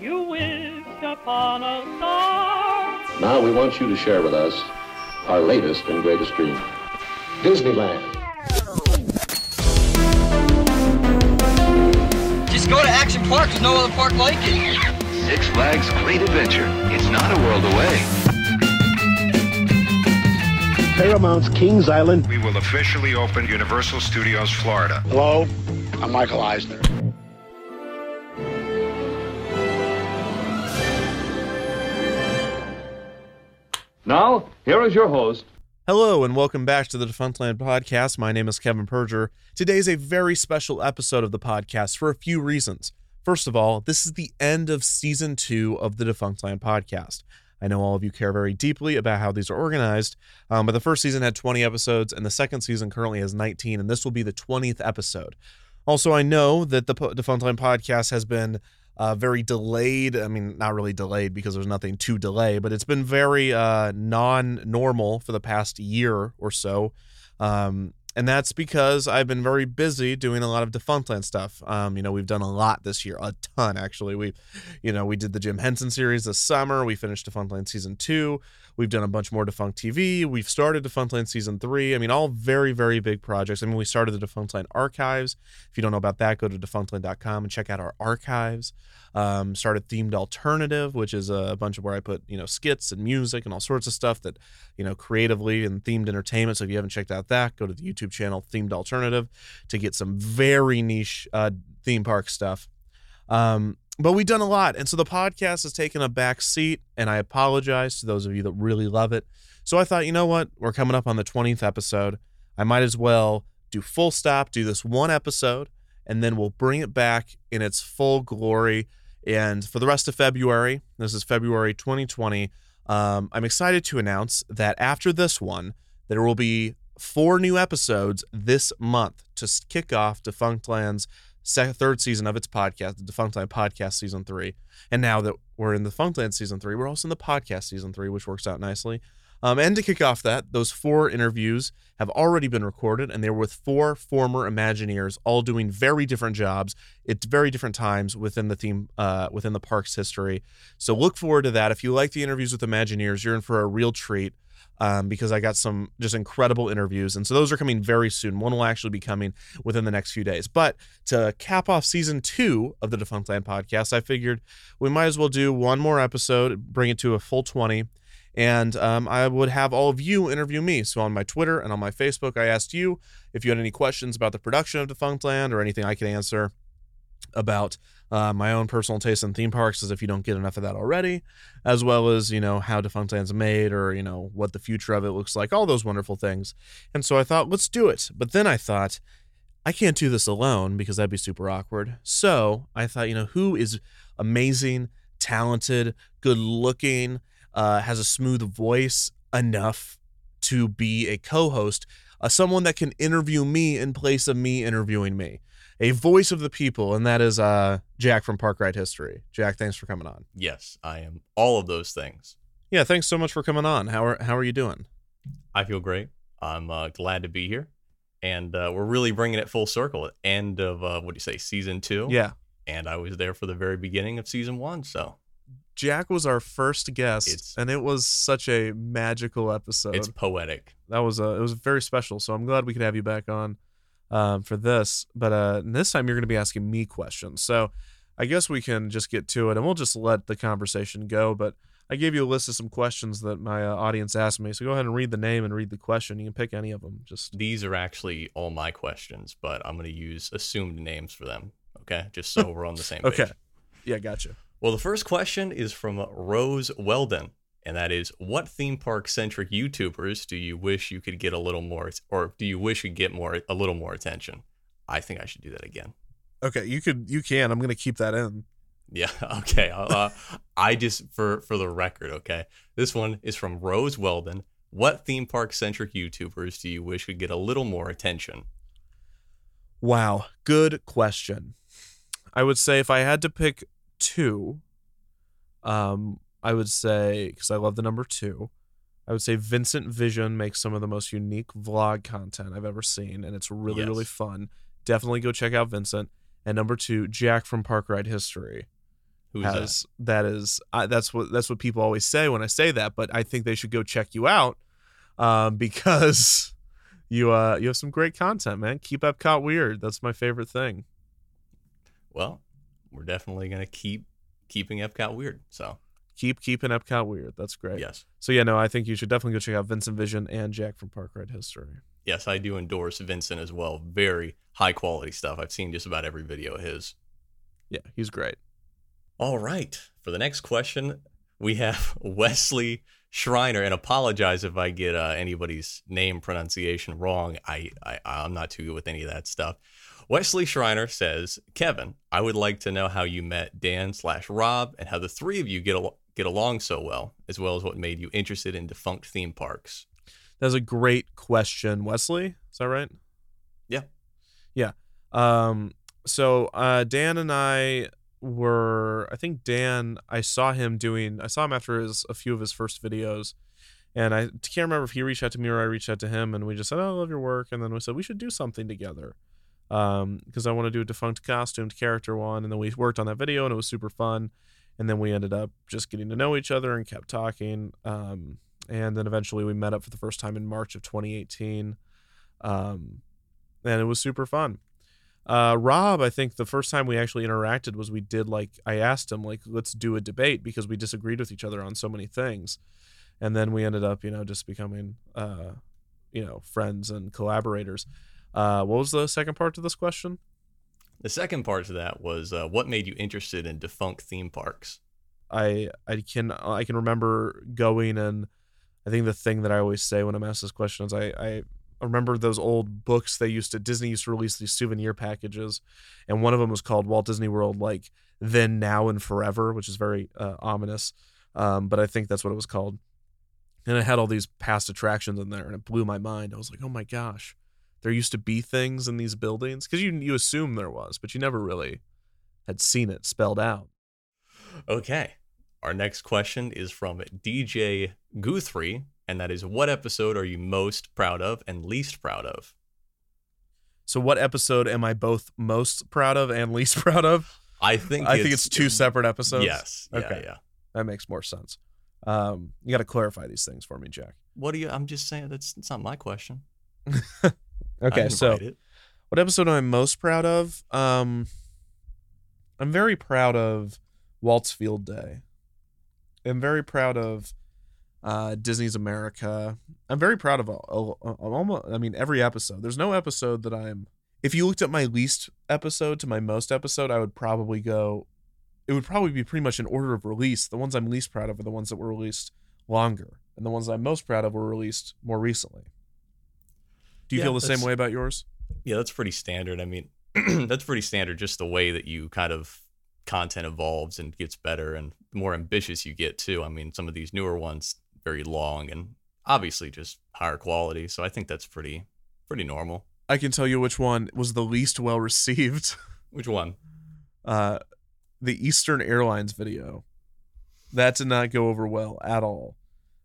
You wish upon a star. Now we want you to share with us our latest and greatest dream. Disneyland. Just go to Action Park. There's no other park like it. Six Flags Great Adventure. It's not a world away. Paramount's Kings Island. We will officially open Universal Studios Florida. Hello, I'm Michael Eisner. Now, here is your host, Hello and welcome back to the Defunctland podcast. My name is Kevin Perjurer. Today is a very special episode of the podcast for a few reasons. First of all, this is the end of season two of the Defunctland podcast. I know all of you care very deeply about how these are organized, um, but the first season had 20 episodes and the second season currently has 19, and this will be the 20th episode. Also, I know that the Defunctland podcast has been uh, very delayed. I mean, not really delayed because there's nothing to delay, but it's been very uh, non normal for the past year or so. Um, and that's because I've been very busy doing a lot of Defunctland stuff. Um, you know, we've done a lot this year, a ton actually. We, you know, we did the Jim Henson series this summer. We finished Defunctland season two. We've done a bunch more Defunct TV. We've started Defunctland season three. I mean, all very, very big projects. I mean, we started the Defunctland archives. If you don't know about that, go to defunctland.com and check out our archives. Um, started Themed Alternative, which is a bunch of where I put, you know, skits and music and all sorts of stuff that, you know, creatively and themed entertainment. So if you haven't checked out that, go to the YouTube channel Themed Alternative to get some very niche uh, theme park stuff. Um, but we've done a lot. And so the podcast has taken a back seat, and I apologize to those of you that really love it. So I thought, you know what? We're coming up on the 20th episode. I might as well do full stop, do this one episode, and then we'll bring it back in its full glory. And for the rest of February, this is February 2020, um, I'm excited to announce that after this one, there will be four new episodes this month to kick off Defunctland's third season of its podcast, the Defunctland podcast season three. And now that we're in the Defunctland season three, we're also in the podcast season three, which works out nicely. Um, and to kick off that, those four interviews have already been recorded, and they were with four former Imagineers, all doing very different jobs at very different times within the theme, uh, within the park's history. So look forward to that. If you like the interviews with Imagineers, you're in for a real treat um, because I got some just incredible interviews. And so those are coming very soon. One will actually be coming within the next few days. But to cap off season two of the Defunctland podcast, I figured we might as well do one more episode, bring it to a full 20. And um, I would have all of you interview me. So on my Twitter and on my Facebook, I asked you if you had any questions about the production of Defunctland or anything I could answer about uh, my own personal taste in theme parks is if you don't get enough of that already, as well as, you know, how Defunctland's made or, you know, what the future of it looks like, all those wonderful things. And so I thought, let's do it. But then I thought, I can't do this alone because that'd be super awkward. So I thought, you know, who is amazing, talented, good looking, uh, has a smooth voice enough to be a co host, uh, someone that can interview me in place of me interviewing me a voice of the people, and that is uh, Jack from Park Ride History. Jack, thanks for coming on. Yes, I am all of those things. Yeah, thanks so much for coming on. How are how are you doing? I feel great. I'm uh, glad to be here, and uh, we're really bringing it full circle. At end of uh, what do you say, season two? Yeah, and I was there for the very beginning of season one. So Jack was our first guest, It's- and it was such a magical episode. it's poetic. that was uh, it was very special. So I'm glad we could have you back on um, for this. But uh, this time you're going to be asking me questions. So I guess we can just get to it, and we'll just let the conversation go. But I gave you a list of some questions that my uh, audience asked me. So go ahead and read the name and read the question. You can pick any of them. Just These are actually all my questions, but I'm going to use assumed names for them. Okay, just so we're on the same page. okay. Yeah, gotcha. Well, the first question is from Rose Weldon, and that is What theme park centric YouTubers do you wish you could get a little more, or do you wish you could get more, a little more attention? I think I should do that again. Okay, you could you can. I'm gonna keep that in. Yeah, okay. I'll, Uh, I just, for, for the record, okay, this one is from Rose Weldon. What theme park centric YouTubers do you wish could get a little more attention? Wow, good question. I would say if I had to pick two, um, I would say because I love the number two, I would say Vincent Vision makes some of the most unique vlog content I've ever seen, and it's really really fun. Definitely go check out Vincent. And number two, Jack from Park Ride History. Who's has that is I, that's what that's what people always say when I say that, but I think they should go check you out um, because you uh you have some great content, man. Keep Epcot weird. That's my favorite thing. Well, we're definitely gonna keep keeping Epcot weird. So Keep keeping Epcot weird. That's great. yes, So yeah, no, I think you should definitely go check out Vincent Vision and Jack from Park Ride History. yes, I do endorse Vincent as well. Very high quality stuff. I've seen just about every video of his. Yeah, he's great. All right. For the next question, we have Wesley Schreiner. And apologize if I get uh, anybody's name pronunciation wrong. I, I I'm not too good with any of that stuff. Wesley Schreiner says, Kevin, I would like to know how you met Dan slash Rob and how the three of you get al- get along so well, as well as what made you interested in defunct theme parks. That's a great question, Wesley. Is that right? Yeah. Yeah. Um. So uh, Dan and I were. I think Dan. I saw him doing. I saw him after his a few of his first videos, and I can't remember if he reached out to me or I reached out to him, and we just said, "Oh, I love your work," and then we said we should do something together. Um, because I want to do a defunct costumed character one, and then we worked on that video, and it was super fun. And then we ended up just getting to know each other and kept talking. Um, and then eventually we met up for the first time in March of 2018. Um, and it was super fun. Uh, Rob, I think the first time we actually interacted was we did like I asked him like let's do a debate because we disagreed with each other on so many things, and then we ended up you know just becoming uh, you know friends and collaborators. Uh, what was the second part to this question? The second part to that was uh, what made you interested in defunct theme parks? I I can I can remember going and I think the thing that I always say when I'm asked this question is I I remember those old books they used to Disney used to release these souvenir packages, and one of them was called Walt Disney World like then now and forever, which is very uh, ominous. Um, but I think that's what it was called, and it had all these past attractions in there, and it blew my mind. I was like, oh my gosh, there used to be things in these buildings because you you assume there was, but you never really had seen it spelled out. Okay. Our next question is from DJ Guthrie, and that is what episode are you most proud of and least proud of? So, what episode am I both most proud of and least proud of? I think I think it's two separate episodes. Yes. Okay. yeah. That makes more sense. Um, you got to clarify these things for me, Jack. What do you I'm just saying that's it's not my question. Okay, so what episode am I most proud of? Um, I'm very proud of Walt's Field Day. I'm very proud of uh, Disney's America. I'm very proud of all, all- almost. I mean, every episode. There's no episode that I'm. If you looked at my least episode to my most episode, I would probably go. It would probably be pretty much in order of release. The ones I'm least proud of are the ones that were released longer, and the ones I'm most proud of were released more recently. Do you Yeah, feel the same way about yours? Yeah, that's pretty standard. I mean, that's pretty standard just the way that you kind of content evolves and gets better and the more ambitious you get too. I mean, some of these newer ones very long and obviously just higher quality. So I think that's pretty pretty normal. I can tell you which one was the least well received. Which one? Uh, the Eastern Airlines video. That did not go over well at all.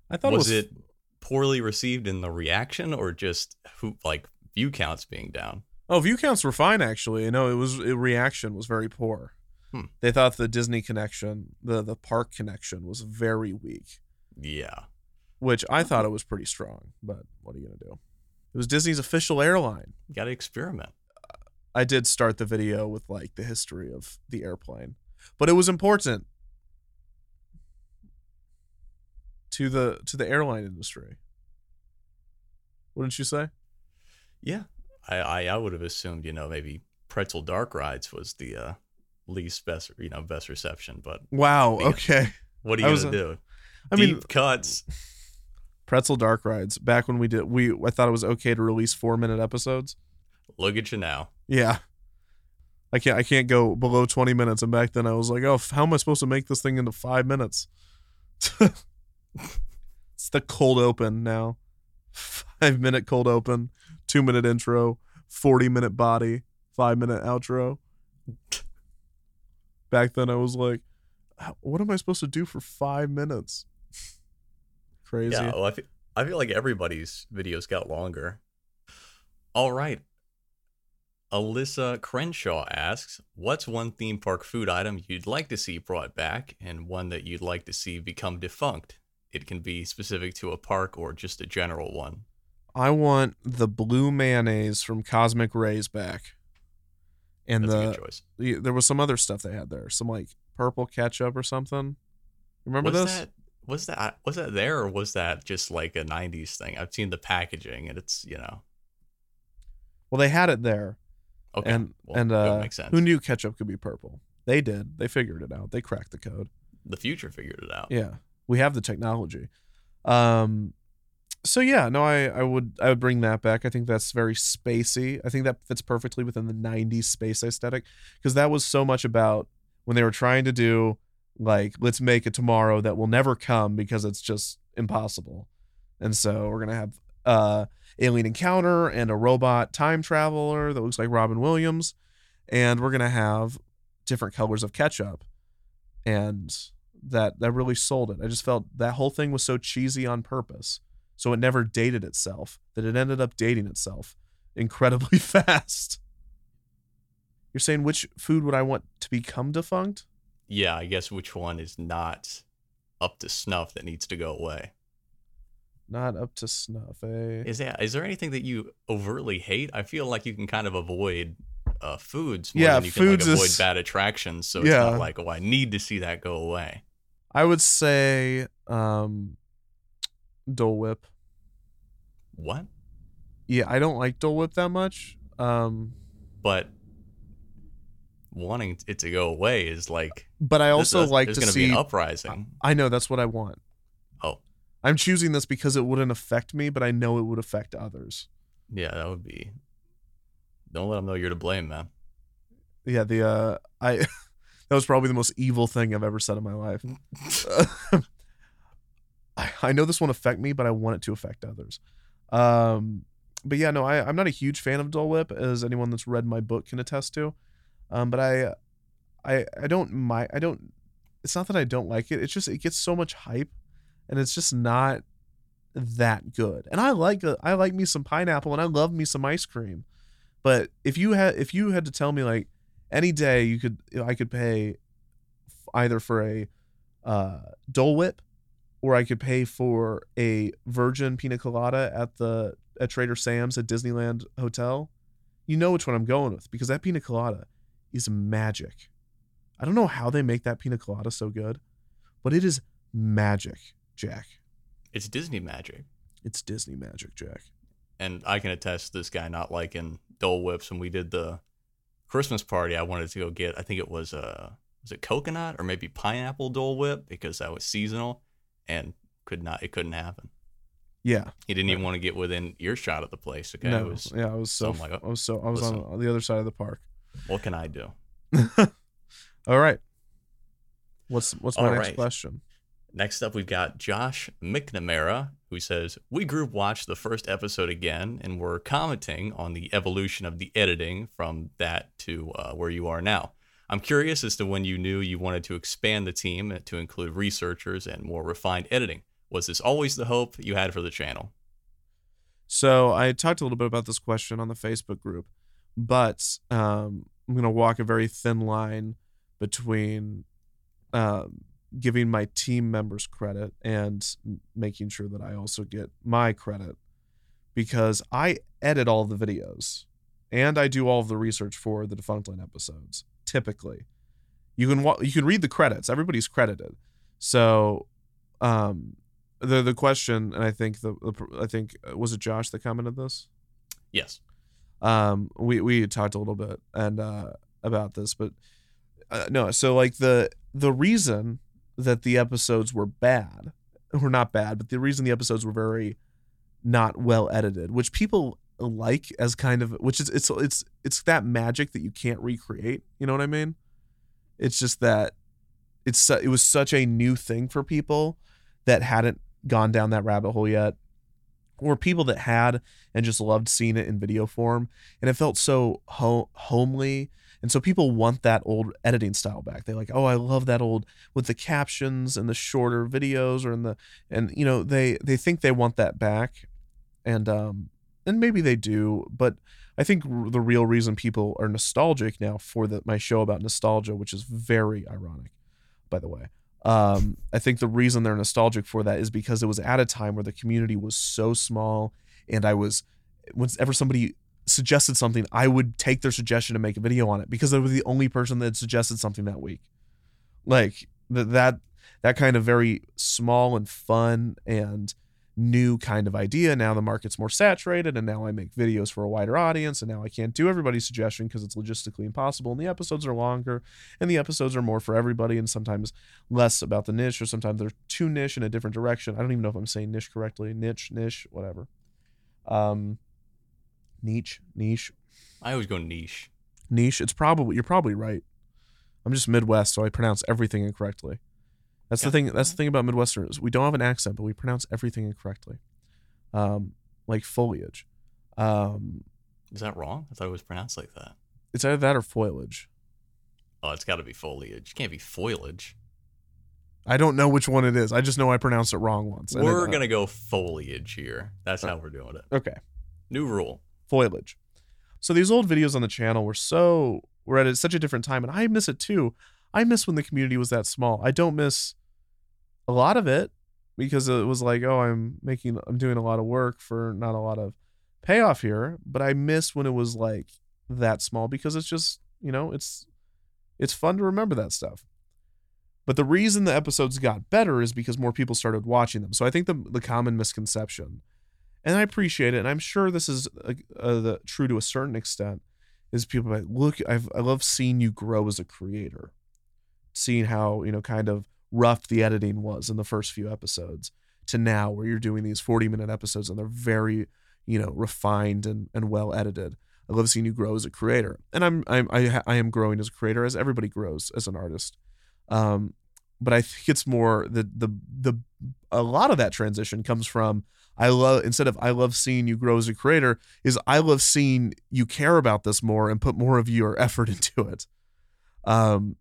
I thought was it was it poorly received in the reaction or just who like view counts being down? Oh, view counts were fine actually. No, it was it, reaction was very poor. Hmm. They thought the Disney connection, the the park connection, was very weak, Yeah. which I thought it was pretty strong. But what are you gonna do? It was Disney's official airline. Got to experiment. I did start the video with like the history of the airplane, but it was important to the to the airline industry. Wouldn't you say? Yeah. I I, I would have assumed, you know, maybe Pretzel Dark Rides was the uh least best, you know, best reception, but Wow. Yeah. Okay. what are you was, going to uh, do? I Deep mean, cuts. pretzel dark rides. Back when we did, we I thought it was okay to release four minute episodes. Look at you now. Yeah. I can't I can't go below 20 minutes and back then I was like, "Oh, f- how am I supposed to make this thing into 5 minutes?" it's the cold open now. 5 minute cold open, 2 minute intro, 40 minute body, 5 minute outro. Back then I was like, "What am I supposed to do for 5 minutes?" Crazy. Yeah, well, I feel, I feel like everybody's videos got longer. All right. Alyssa Crenshaw asks, "What's one theme park food item you'd like to see brought back, and one that you'd like to see become defunct? It can be specific to a park or just a general one." I want the blue mayonnaise from Cosmic Rays back. And That's a the good choice. the- there was some other stuff they had there, some like purple ketchup or something. Remember was this? that was that was that there or was that just like a '90s thing? I've seen the packaging and it's you know Well, they had it there, okay and well, and uh, makes sense. who knew ketchup could be purple? They did. They figured it out. They cracked the code. the future figured it out. Yeah, we have the technology. Um, so yeah, no, I I would I would bring that back. I think that's very spacey. I think that fits perfectly within the '90s space aesthetic because that was so much about when they were trying to do like let's make a tomorrow that will never come because it's just impossible. And so we're gonna have uh alien encounter and a robot time traveler that looks like Robin Williams, and we're gonna have different colors of ketchup, and that that really sold it. I just felt that whole thing was so cheesy on purpose, so it never dated itself. That it ended up dating itself incredibly fast. You're saying which food would I want to become defunct? Yeah, I guess which one is not up to snuff that needs to go away? Not up to snuff, eh? Is that is there anything that you overtly hate? I feel like you can kind of avoid uh, foods more Yeah, than you can like, avoid is- bad attractions. So it's Yeah. not like oh, I need to see that go away. I would say um Dole Whip. What? Yeah, I don't like Dole Whip that much. Um But wanting it to go away is like but I this- also that's- like to gonna see be an uprising. I know that's what I want. Oh, I'm choosing this because it wouldn't affect me, but I know it would affect others. yeah, that would be. Don't let them know you're to blame, man. Yeah, the uh I that was probably the most evil thing I've ever said in my life. I, I know this won't affect me, but I want it to affect others. Um but yeah, no, I, I'm not a huge fan of Dole Whip, as anyone that's read my book can attest to. Um, but I I I don't my I don't it's not that I don't like it, it's just it gets so much hype and it's just not that good. And I like a, I like me some pineapple and I love me some ice cream. But if you had if you had to tell me like any day you could I could pay either for a uh, Dole Whip or I could pay for a virgin pina colada at the at Trader Sam's at Disneyland Hotel, you know which one I'm going with because that pina colada is magic. I don't know how they make that pina colada so good, but it is magic, Jack. It's Disney magic. It's Disney magic, Jack. And I can attest to this guy not liking Dole Whips. When we did the Christmas party, I wanted to go get. I think it was uh was it coconut or maybe pineapple Dole Whip because that was seasonal, and could not. It couldn't happen. Yeah. He didn't even want to get within earshot of the place. Okay, no. it was. yeah, I was so, so I'm like, I was so I was on, listen. on the other side of the park. What can I do? All right. What's what's my All next right. question? Next up, we've got Josh McNamara, who says, We group watched the first episode again and were commenting on the evolution of the editing from that to uh, where you are now. I'm curious as to when you knew you wanted to expand the team to include researchers and more refined editing. Was this always the hope you had for the channel? So I talked a little bit about this question on the Facebook group, but um, I'm going to walk a very thin line between um, giving my team members credit and making sure that I also get my credit because I edit all the videos and I do all of the research for the Defunctland episodes. Typically, you can you can read the credits. Everybody's credited. So, um, the the question, and I think the, the I think uh, was it Josh that commented this. Yes. Um, we we talked a little bit and uh about this, but uh, no. So like the the reason that the episodes were bad, were not bad, but the reason the episodes were very not well edited, which people like as kind of which is it's it's it's that magic that you can't recreate. You know what I mean? It's just that it's it was such a new thing for people that hadn't gone down that rabbit hole yet or people that had and just loved seeing it in video form and it felt so ho- homely and so people want that old editing style back they're like oh i love that old with the captions and the shorter videos or in the and you know they they think they want that back and um and maybe they do but I think the real reason people are nostalgic now for the, my show about nostalgia, which is very ironic, by the way. Um, I think the reason they're nostalgic for that is because it was at a time where the community was so small, and I was, whenever somebody suggested something, I would take their suggestion and make a video on it because I was the only person that suggested something that week. Like th- that, that kind of very small and fun and new kind of idea. Now the market's more saturated, and now I make videos for a wider audience, and now I can't do everybody's suggestion because it's logistically impossible. And the episodes are longer, and the episodes are more for everybody, and sometimes less about the niche, or sometimes they're too niche in a different direction. I don't even know if I'm saying niche correctly. Niche, niche, whatever. Um, niche, niche, I always go niche. niche. It's probably you're probably right. I'm just Midwest, so I pronounce everything incorrectly. That's the thing. That's the thing about Midwesterners. We don't have an accent, but we pronounce everything incorrectly. Um, like foliage. Um, Is that wrong? I thought it was pronounced like that. it's either that or foliage. Oh, it's got to be foliage. It can't be foliage. I don't know which one it is. I just know I pronounced it wrong once. We're it- uh, gonna go foliage here. That's how we're doing it. Okay. New rule. Foliage. So these old videos on the channel were so we're at such a different time, and I miss it too. I miss when the community was that small. I don't miss a lot of it because it was like, oh, I'm making, I'm doing a lot of work for not a lot of payoff here. But I miss when it was like that small because it's just, you know, it's it's fun to remember that stuff. But the reason the episodes got better is because more people started watching them. So I think the the common misconception and I appreciate it, and I'm sure this is uh, uh, the, true to a certain extent. Is people like, look, I've, I love seeing you grow as a creator, seeing how you know kind of rough the editing was in the first few episodes to now where you're doing these 40 minute episodes and they're very you know refined and, and well edited. I love seeing you grow as a creator, and I'm I'm I, I am growing as a creator as everybody grows as an artist. Um, but I think it's more the the the a lot of that transition comes from I love instead of I love seeing you grow as a creator is I love seeing you care about this more and put more of your effort into it. Um,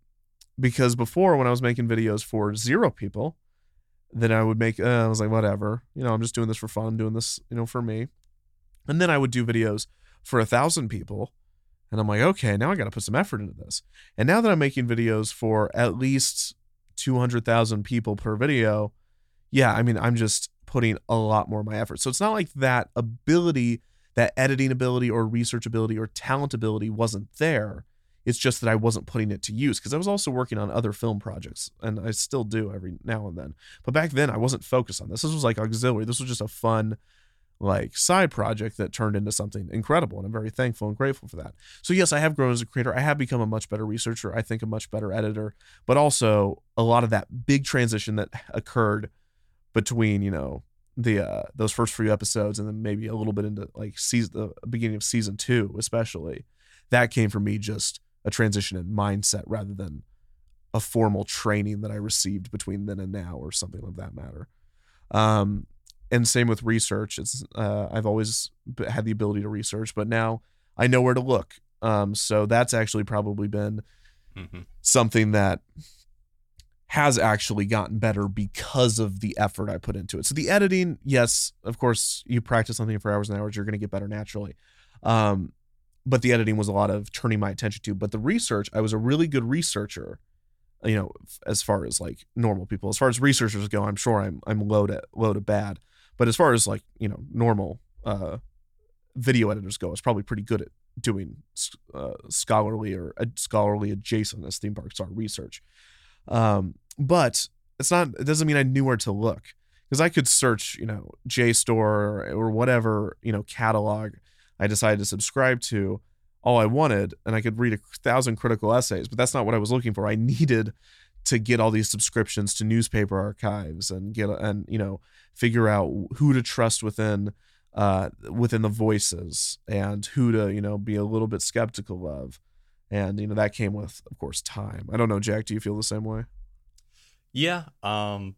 because before when I was making videos for zero people, then I would make uh, I was like whatever, you know, I'm just doing this for fun, I'm doing this, you know, for me. And then I would do videos for a thousand people, and I'm like, okay, now I got to put some effort into this. And now that I'm making videos for at least two hundred thousand people per video, yeah, I mean, I'm just putting a lot more of my effort. So it's not like that ability, that editing ability or research ability or talent ability wasn't there. It's just that I wasn't putting it to use because I was also working on other film projects and I still do every now and then. But back then I wasn't focused on this. This was like auxiliary. This was just a fun like side project that turned into something incredible and I'm very thankful and grateful for that. So yes, I have grown as a creator. I have become a much better researcher, I think a much better editor, but also a lot of that big transition that occurred between, you know, the uh those first few episodes and then maybe a little bit into like season the beginning of season 2 especially. That came from me just a transition in mindset rather than a formal training that I received between then and now or something of that matter. Um and same with research. It's uh, I've always had the ability to research, but now I know where to look. Um, so that's actually probably been hmm something that has actually gotten better because of the effort I put into it. So the editing, yes, of course, you practice something for hours and hours, you're going to get better naturally. Um, but the editing was a lot of turning my attention to. But the research, I was a really good researcher. You know, as far as like normal people, as far as researchers go, I'm sure I'm I'm low to low to bad. But as far as like you know normal uh, video editors go, I was probably pretty good at doing uh, scholarly or uh, scholarly adjacent as theme parks are research. Um, but it's not. It doesn't mean I knew where to look because I could search, you know, JSTOR or, or whatever you know catalog I decided to subscribe to all I wanted, and I could read a thousand critical essays. But that's not what I was looking for. I needed to get all these subscriptions to newspaper archives and get and you know figure out who to trust within uh within the voices and who to you know be a little bit skeptical of and you know that came with of course time i don't know jack do you feel the same way Yeah. Um,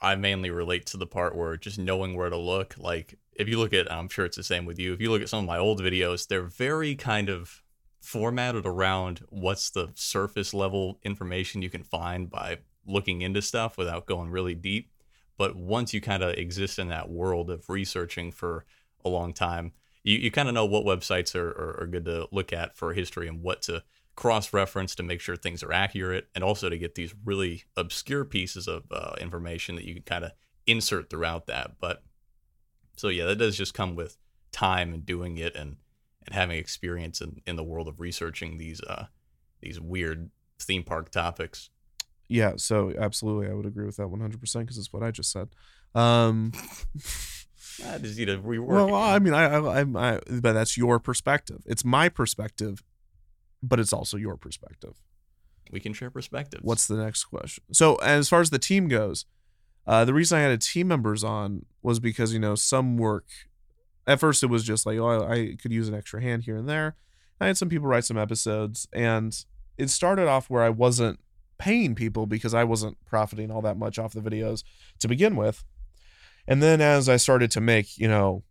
I mainly relate to the part where just knowing where to look. Like, if you look at, I'm sure it's the same with you. If you look at some of my old videos, they're very kind of formatted around what's the surface level information you can find by looking into stuff without going really deep. But once you kind of exist in that world of researching for a long time, you, you kind of know what websites are, are, are good to look at for history and what to cross reference to make sure things are accurate and also to get these really obscure pieces of uh, information that you can kind of insert throughout that. But so yeah, that does just come with time and doing it and and having experience in, in the world of researching these uh these weird theme park topics. Yeah, so absolutely, I would agree with that 100% because it's what I just said. Um, I just need to rework. well. I mean, I, I, I'm- I, but that's your perspective. It's my perspective, but it's also your perspective. we can share perspectives. What's the next question? So, as far as the team goes, uh, the reason I had a team members on was because you know some work. At first, it was just like, oh, I, I could use an extra hand here and there. I had some people write some episodes, and it started off where I wasn't paying people because I wasn't profiting all that much off the videos to begin with. And then as I started to make, you know,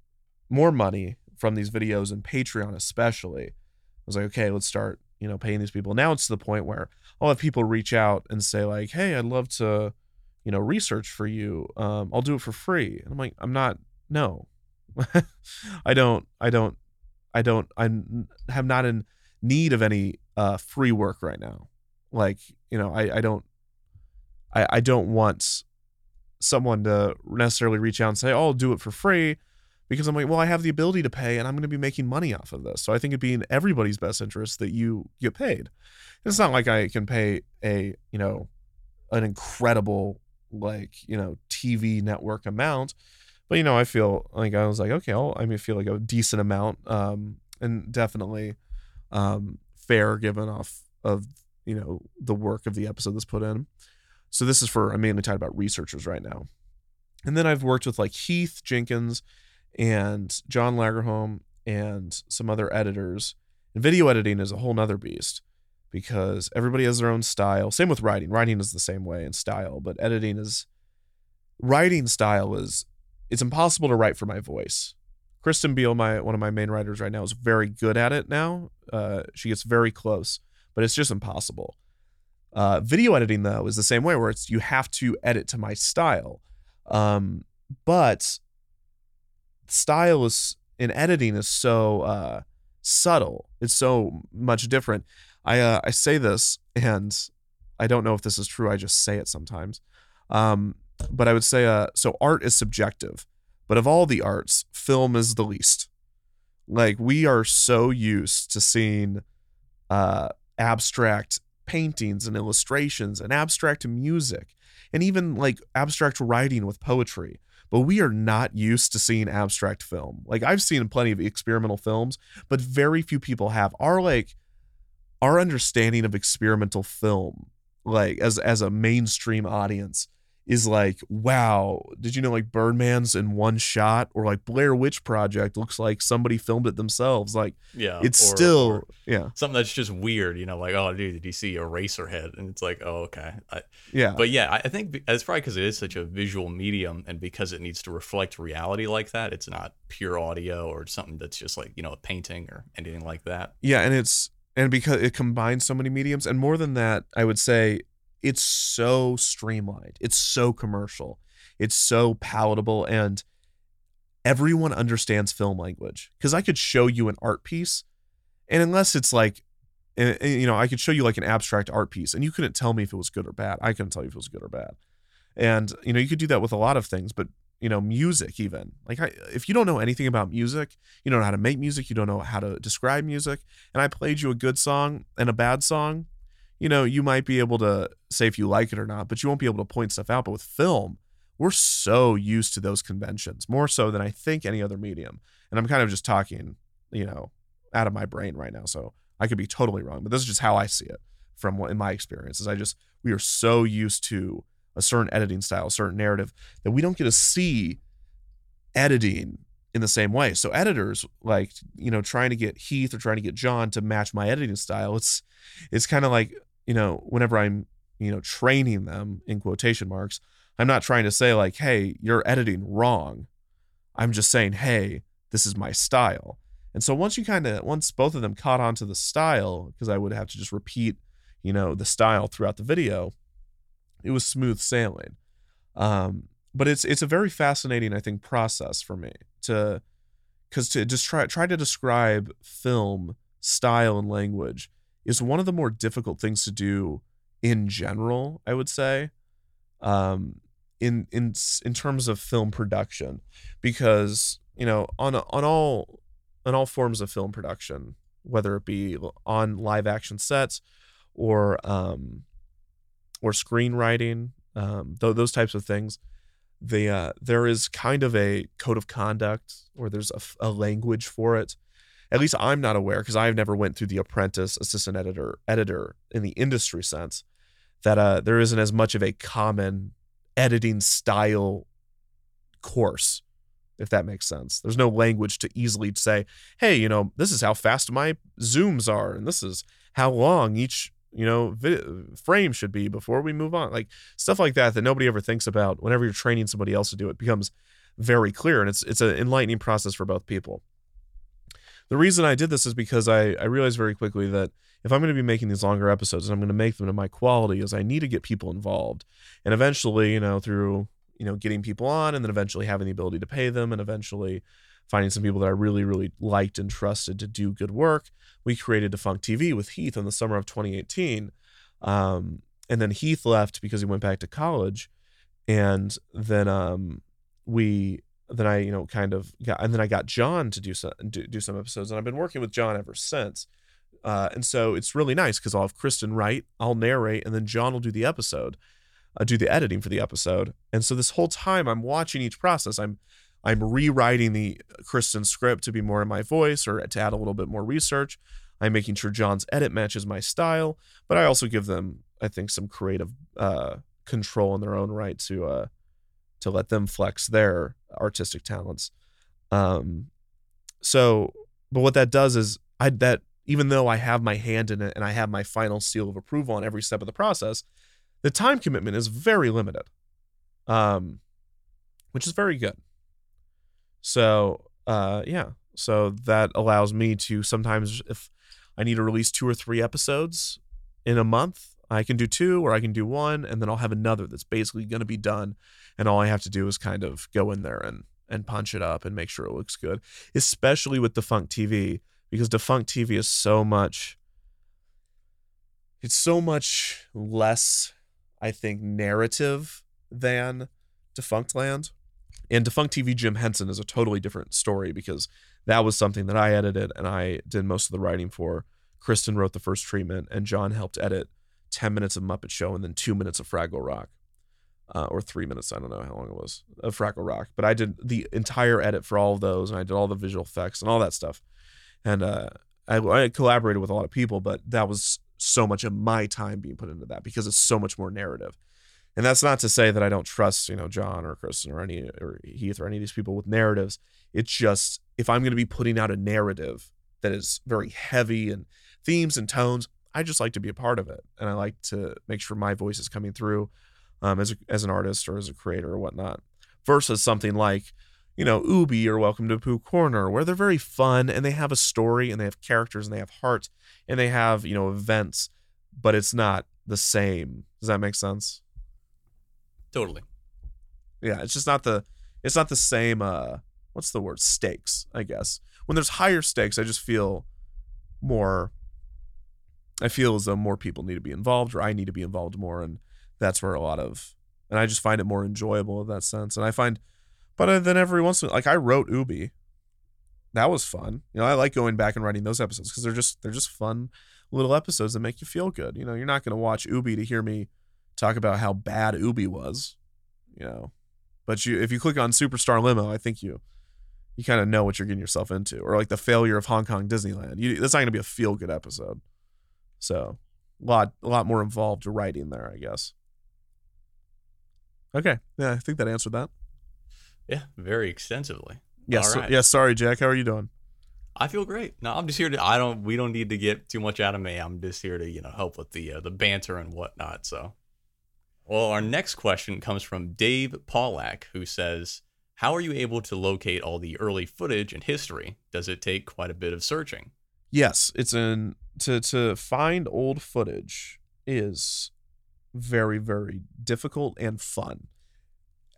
more money from these videos and Patreon especially, I was like, okay, let's start, you know, paying these people. Now it's to the point where I'll have people reach out and say like, "Hey, I'd love to, you know, research for you. Um, I'll do it for free." And I'm like, "I'm not. No, I don't. I don't. I don't. I have not in need of any uh, free work right now. Like, you know, I I don't. I I don't want someone to necessarily reach out and say, "Oh, I'll do it for free." Because I'm like, well, I have the ability to pay and I'm going to be making money off of this. So I think it'd be in everybody's best interest that you get paid it's not like I can pay a you know an incredible like you know TV network amount, but you know I feel like I was like okay, I'll, I mean feel like a decent amount, um, and definitely um, fair given off of you know the work of the episode that's put in. So this is for I'm mainly talking about researchers right now, and then I've worked with like Heath Jenkins and John Lagerholm and some other editors. And video editing is a whole nother beast because everybody has their own style. Same with writing. Writing is the same way in style, but editing is writing style is it's impossible to write for my voice. Kristen Beal, my one of my main writers right now, is very good at it now. Uh, she gets very close, but it's just impossible. Uh, video editing though is the same way, where it's you have to edit to my style, um, but style is in editing is so uh, subtle. It's so much different. I uh, I say this, and I don't know if this is true. I just say it sometimes. Um, but I would say, uh, so art is subjective, but of all the arts, film is the least. Like we are so used to seeing uh, abstract paintings and illustrations and abstract music, and even like abstract writing with poetry. But we are not used to seeing abstract film. Like I've seen plenty of experimental films, but very few people have. Our like our understanding of experimental film like as as a mainstream audience is like wow did you know like birdman's in one shot or like blair witch project looks like somebody filmed it themselves like yeah, it's or- still or yeah something that's just weird. You know, like oh, dude, did you see Eraserhead? And it's like, oh, okay. I, yeah But yeah, I think it's probably because it is such a visual medium, and because it needs to reflect reality like that. It's not pure audio or something that's just like you know a painting or anything like that. yeah and it's and because it combines so many mediums and more than that i would say it's so streamlined. It's so commercial. It's so palatable and everyone understands film language. Because i could show you an art piece and unless it's like you know i could show you like an abstract art piece and you couldn't tell me if it was good or bad. I couldn't tell you if it was good or bad. And you know you could do that with a lot of things but you know music even. Like I, if you don't know anything about music you don't know how to make music you don't know how to describe music and i played you a good song and a bad song you know you might be able to say if you like it or not but you won't be able to point stuff out but with film we're so used to those conventions more so than i think any other medium and i'm kind of just talking you know out of my brain right now so i could be totally wrong but this is just how i see it from what in my experiences i just we are so used to a certain editing style a certain narrative that we don't get to see editing in the same way. So editors like, you know, trying to get Heath or trying to get John to match my editing style, it's it's kind of like, you know, whenever I'm, you know, training them in quotation marks, I'm not trying to say like, "Hey, you're editing wrong." I'm just saying, "Hey, this is my style." And so once you kind of once both of them caught on to the style because I would have to just repeat, you know, the style throughout the video, it was smooth sailing. Um, but it's it's a very fascinating, I think, process for me to because to just try try to describe film style and language is one of the more difficult things to do in general. I would say, um, in in in terms of film production, because you know on on all on all forms of film production, whether it be on live action sets or um, or screenwriting, um, th- those types of things, the uh, there is kind of a code of conduct or there's a, language for it. At least I'm not aware because I've never went through the apprentice, assistant editor, editor in the industry sense. That uh, there isn't as much of a common editing style course, if that makes sense. There's no language to easily say, hey, you know, this is how fast my zooms are, and this is how long each you know vi- frame should be before we move on like stuff like that that nobody ever thinks about whenever you're training somebody else to do it becomes very clear and it's it's an enlightening process for both people the reason i did this is because i i realized very quickly that if i'm going to be making these longer episodes and i'm going to make them to my quality is i need to get people involved and eventually you know through you know getting people on and then eventually having the ability to pay them and eventually finding some people that i really really liked and trusted to do good work we created Defunct TV with Heath in the summer of 2018. Um, and then Heath left because he went back to college. And then um, we, then I, you know, kind of got, and then I got John to do some, do, do some episodes. And I've been working with John ever since. Uh, and so it's really nice because I'll have Kristen write, I'll narrate, and then John will do the episode, uh, do the editing for the episode. And so this whole time I'm watching each process. I'm I'm rewriting the Kristen script to be more in my voice or to add a little bit more research. I'm making sure John's edit matches my style, but I also give them, I think, some creative uh, control in their own right to uh, to let them flex their artistic talents. Um, so, but what that does is I that even though I have my hand in it and I have my final seal of approval on every step of the process, the time commitment is very limited, um, which is very good. So, uh, yeah. So that allows me to sometimes, if I need to release two or three episodes in a month, I can do two or I can do one, and then I'll have another that's basically going to be done. And all I have to do is kind of go in there and and punch it up and make sure it looks good, especially with Defunct TV, because Defunct TV is so much. It's so much less, I think, narrative than Defunct Land. And Defunct TV Jim Henson is a totally different story because that was something that I edited and I did most of the writing for. Kristen wrote the first treatment and John helped edit 10 minutes of Muppet Show and then two minutes of Fraggle Rock. Uh, or three minutes, I don't know how long it was, of Fraggle Rock. But I did the entire edit for all of those and I did all the visual effects and all that stuff. And uh, I, I collaborated with a lot of people, but that was so much of my time being put into that because it's so much more narrative. And that's not to say that I don't trust, you know, John or Kristen or any or Heath or any of these people with narratives. It's just if I'm going to be putting out a narrative that is very heavy and themes and tones, I just like to be a part of it, and I like to make sure my voice is coming through um, as a, as an artist or as a creator or whatnot. Versus something like, you know, Ubi or Welcome to Pooh Corner, where they're very fun and they have a story and they have characters and they have heart and they have you know events, but it's not the same. Does that make sense? Totally. yeah it's just not the it's not the same uh what's the word stakes i guess when there's higher stakes i just feel more i feel as though more people need to be involved or i need to be involved more and that's where a lot of and i just find it more enjoyable in that sense. And i find but uh, then every once in a like i wrote ubi. That was fun. You know i like going back and writing those episodes because they're just they're just fun little episodes that make you feel good. You know you're not going to watch ubi to hear me talk about how bad ubi was you know? But you if you click on superstar limo i think you you kind of know what you're getting yourself into or like the failure of hong kong disneyland. You, that's not going to be a feel good episode so a lot a lot more involved writing there i guess okay yeah i think that answered that Yeah, very extensively. yes right. yeah sorry jack how are you doing I feel great. No, I'm just here to. I don't. We don't need to get too much out of me. I'm just here to you know help with the uh, the banter and whatnot. So, well, our next question comes from Dave Pollack, who says, "How are you able to locate all the early footage and history? Does it take quite a bit of searching?" Yes it's in to to find old footage is very very difficult and fun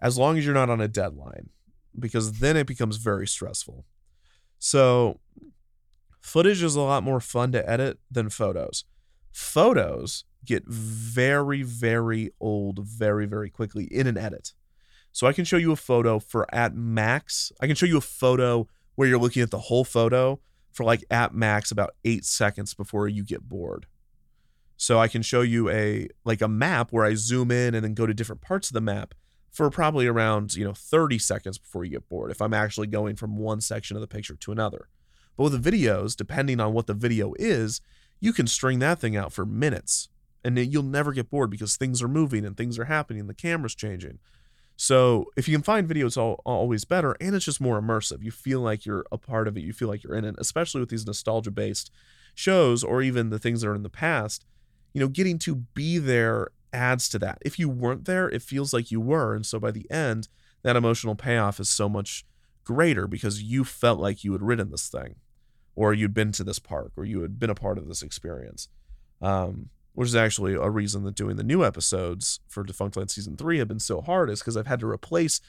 as long as you're not on a deadline because then it becomes very stressful So, footage is a lot more fun to edit than photos. Photos get very, very old very, very quickly in an edit. So, I can show you a photo for at max. I can show you a photo where you're looking at the whole photo for like at max about eight seconds before you get bored. So I can show you a like a map where I zoom in and then go to different parts of the map for probably around, you know, 30 seconds before you get bored if I'm actually going from one section of the picture to another. But with the videos, depending on what the video is, you can string that thing out for minutes and you'll never get bored because things are moving and things are happening, the camera's changing. So if you can find video, it's all, always better, and it's just more immersive. You feel like you're a part of it. You feel like you're in it, especially with these nostalgia-based shows or even the things that are in the past. You know, getting to be there adds to that. If you weren't there, it feels like you were, and so by the end, that emotional payoff is so much greater because you felt like you had ridden this thing, or you'd been to this park, or you had been a part of this experience. Um, which is actually a reason that doing the new episodes for Defunctland season three have been so hard, is because I've had to replace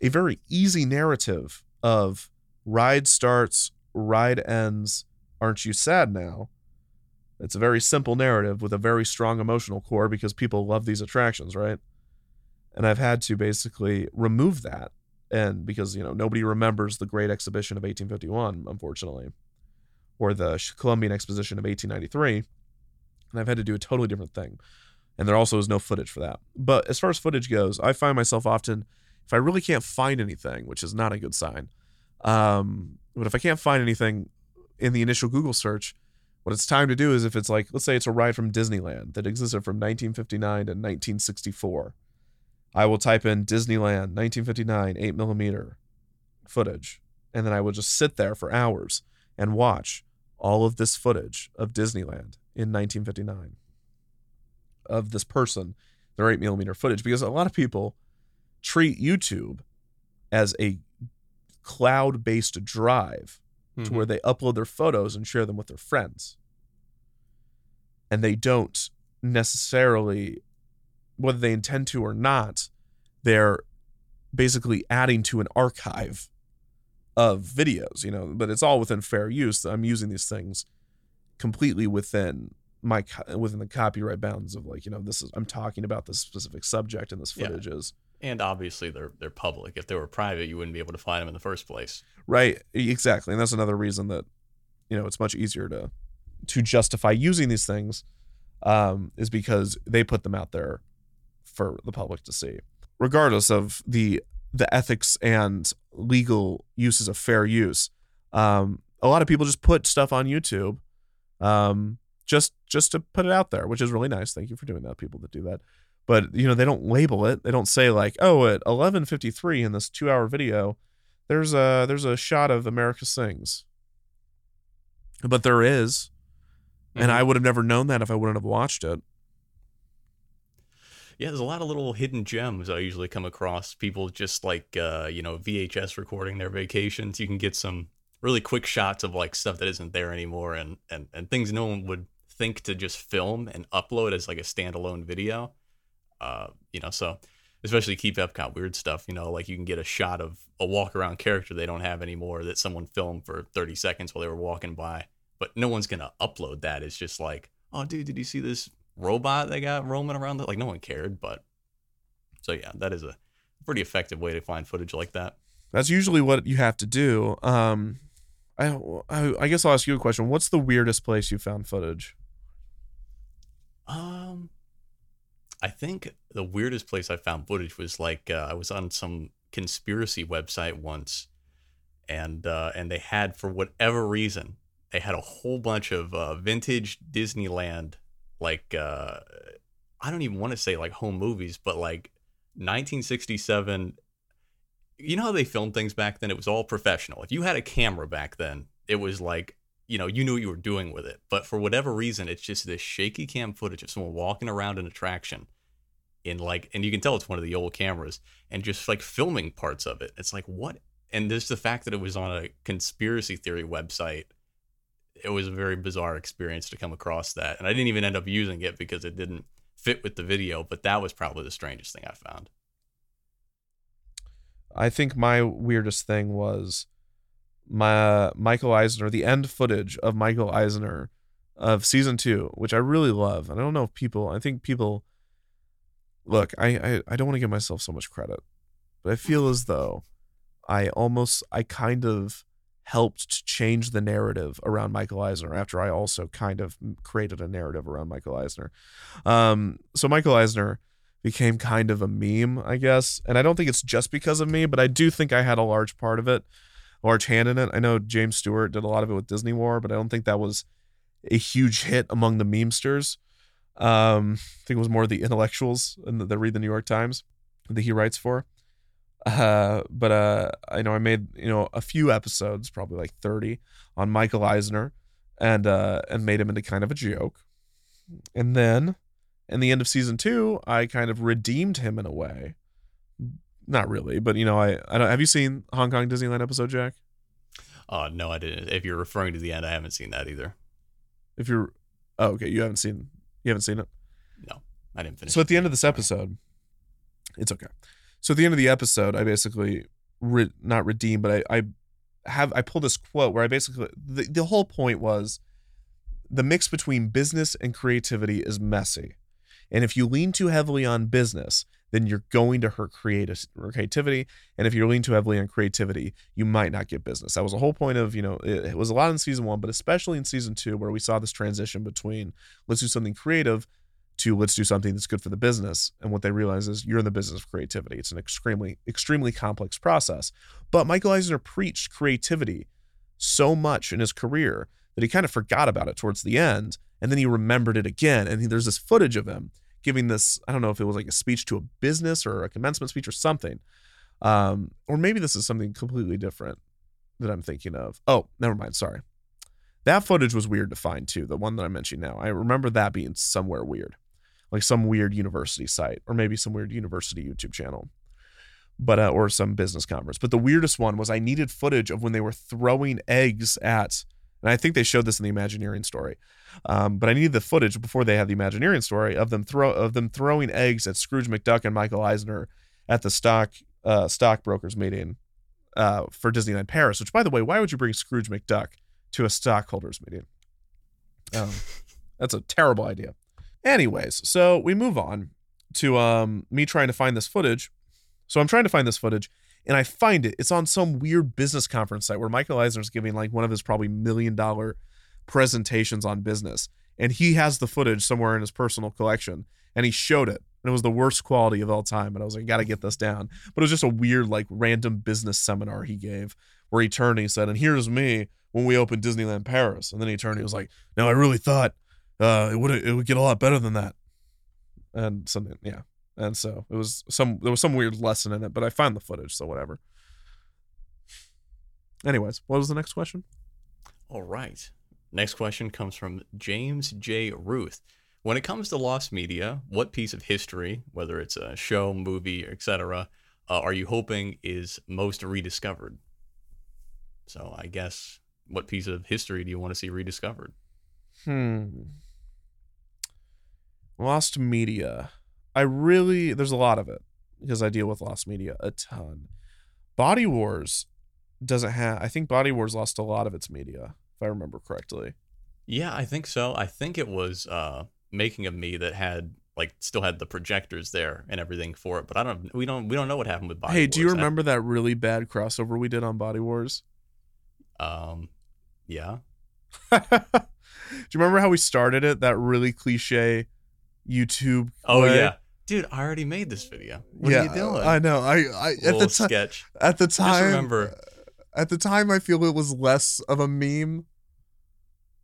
a very easy narrative of ride starts, ride ends, aren't you sad now? It's a very simple narrative with a very strong emotional core because people love these attractions, right? And I've had to basically remove that. And because, you know, nobody remembers the Great Exhibition of 1851, unfortunately, or the Columbian Exposition of 1893 and I've had to do a totally different thing. And there also is no footage for that. But as far as footage goes, I find myself often, if I really can't find anything, which is not a good sign, um, but if I can't find anything in the initial Google search, what it's time to do is if it's like, let's say it's a ride from Disneyland that existed from 1959 to 1964, I will type in Disneyland 1959 8 millimeter footage, and then I will just sit there for hours and watch all of this footage of Disneyland in 1959 of this person, their 8 millimeter footage, because a lot of people treat YouTube as a cloud based drive mm-hmm. to where they upload their photos and share them with their friends. And they don't necessarily, whether they intend to or not, they're basically adding to an archive of videos, you know, but it's all within fair use. I'm using these things completely within my within the copyright bounds of like you know this is I'm talking about this specific subject and this footage yeah. is. And obviously they're they're public. If they were private you wouldn't be able to find them in the first place. Right. Exactly. And that's another reason that you know it's much easier to to justify using these things um, is because they put them out there for the public to see. Regardless of the the ethics and legal uses of fair use um, a lot of people just put stuff on youtube um, just just to put it out there, which is really nice. Thank you for doing that, people that do that. But you know, they don't label it. They don't say like, oh, at 11:53 in this two-hour video, there's a there's a shot of America Sings. But there is, mm-hmm. and I would have never known that if I wouldn't have watched it. Yeah, there's a lot of little hidden gems I usually come across. People just like uh, you know VHS recording their vacations. You can get some really quick shots of like stuff that isn't there anymore and and and things no one would think to just film and upload as like a standalone video. Uh, you know, so especially keep Epcot weird stuff, you know, like you can get a shot of a walk around character they don't have anymore that someone filmed for 30 seconds while they were walking by. But no one's gonna upload that. It's just like, oh dude, did you see this robot they got roaming around? Like no one cared, but so yeah, that is a pretty effective way to find footage like that. That's usually what you have to do. Um, I, I, guess I'll ask you a question. What's the weirdest place you found footage? Um, I think the weirdest place I found footage was like uh, I was on some conspiracy website once, and uh, and they had for whatever reason they had a whole bunch of uh, vintage Disneyland like uh, I don't even want to say like home movies, but like 1967 you know how they filmed things back then? It was all professional. If you had a camera back then, it was like, you know, you knew what you were doing with it. But for whatever reason, it's just this shaky cam footage of someone walking around an attraction in like, and you can tell it's one of the old cameras and just like filming parts of it. It's like, what? And there's the fact that it was on a conspiracy theory website. It was a very bizarre experience to come across that. And I didn't even end up using it because it didn't fit with the video, but that was probably the strangest thing I found. I think my weirdest thing was my Michael Eisner, the end footage of Michael Eisner of season two, which I really love. And I don't know if people, I think people, look, I I, I don't want to give myself so much credit, but I feel as though I almost, I kind of helped to change the narrative around Michael Eisner after I also kind of created a narrative around Michael Eisner. Um, so Michael Eisner became kind of a meme, I guess. And I don't think it's just because of me, but I do think I had a large part of it, large hand in it. I know James Stewart did a lot of it with Disney War, but I don't think that was a huge hit among the memesters. Um, I think it was more the intellectuals and that read the New York Times that he writes for. Uh, but uh, I know I made you know a few episodes, probably like thirty, on Michael Eisner, and uh, and made him into kind of a joke. And then, in the end of season two, I kind of redeemed him in a way. Not really, but you know, I I don't. Have you seen Hong Kong Disneyland episode, Jack? Uh, no, I didn't. If you're referring to the end, I haven't seen that either. If you're, oh, okay, you haven't seen you haven't seen it. No, I didn't finish. So at the end of this episode, it's okay. So at the end of the episode, I basically re- not redeem, but I, I have I pulled this quote where I basically the, the whole point was the mix between business and creativity is messy. And if you lean too heavily on business, then you're going to hurt creative creativity. And if you lean too heavily on creativity, you might not get business. That was the whole point of, you know, it, it was a lot in season one, but especially in season two, where we saw this transition between let's do something creative to let's do something that's good for the business. And what they realize is you're in the business of creativity. It's an extremely, extremely complex process. But Michael Eisner preached creativity so much in his career that he kind of forgot about it towards the end. And then he remembered it again. And there's this footage of him giving this, I don't know if it was like a speech to a business or a commencement speech or something. Um, or maybe this is something completely different that I'm thinking of. Oh, never mind. Sorry. That footage was weird to find too. The one that I'm mentioning now. I remember that being somewhere weird like some weird university site or maybe some weird university YouTube channel. But uh, or some business conference. But the weirdest one was I needed footage of when they were throwing eggs at and I think they showed this in the Imagineering story. Um, but I needed the footage before they had the Imagineering story of them throw of them throwing eggs at Scrooge McDuck and Michael Eisner at the stock uh, stockbrokers meeting uh, for Disneyland Paris. Which, by the way, why would you bring Scrooge McDuck to a stockholders meeting? Um, that's a terrible idea. Anyways, so we move on to um me trying to find this footage. So I'm trying to find this footage and I find it. It's on some weird business conference site where Michael Eisner's giving like one of his probably million dollar presentations on business. And he has the footage somewhere in his personal collection and he showed it. And it was the worst quality of all time. And I was like, I gotta get this down. But it was just a weird, like random business seminar he gave where he turned and he said, And here's me when we opened Disneyland Paris. And then he turned and he was like, No, I really thought uh, it would it would get a lot better than that, and something yeah, and so it was some there was some weird lesson in it, but I found the footage, so whatever. Anyways, what was the next question? All right. Next question comes from James J. Ruth. When it comes to lost media, what piece of history, whether it's a show, movie, etc., uh, are you hoping is most rediscovered? So I guess what piece of history do you want to see rediscovered? Hmm. Lost media. I really there's a lot of it because I deal with lost media a ton. Body Wars doesn't have I think Body Wars lost a lot of its media, if I remember correctly. Yeah, I think so. I think it was uh making of me that had like still had the projectors there and everything for it, but I don't we don't we don't know what happened with Body hey, Wars. do you remember that really bad crossover we did on Body Wars? Um yeah. do you remember how we started it? That really cliche YouTube. Oh way? yeah, dude, I already made this video. What yeah, are you doing? I know. I, I at the time sketch. at the time I remember- at the time I feel it was less of a meme,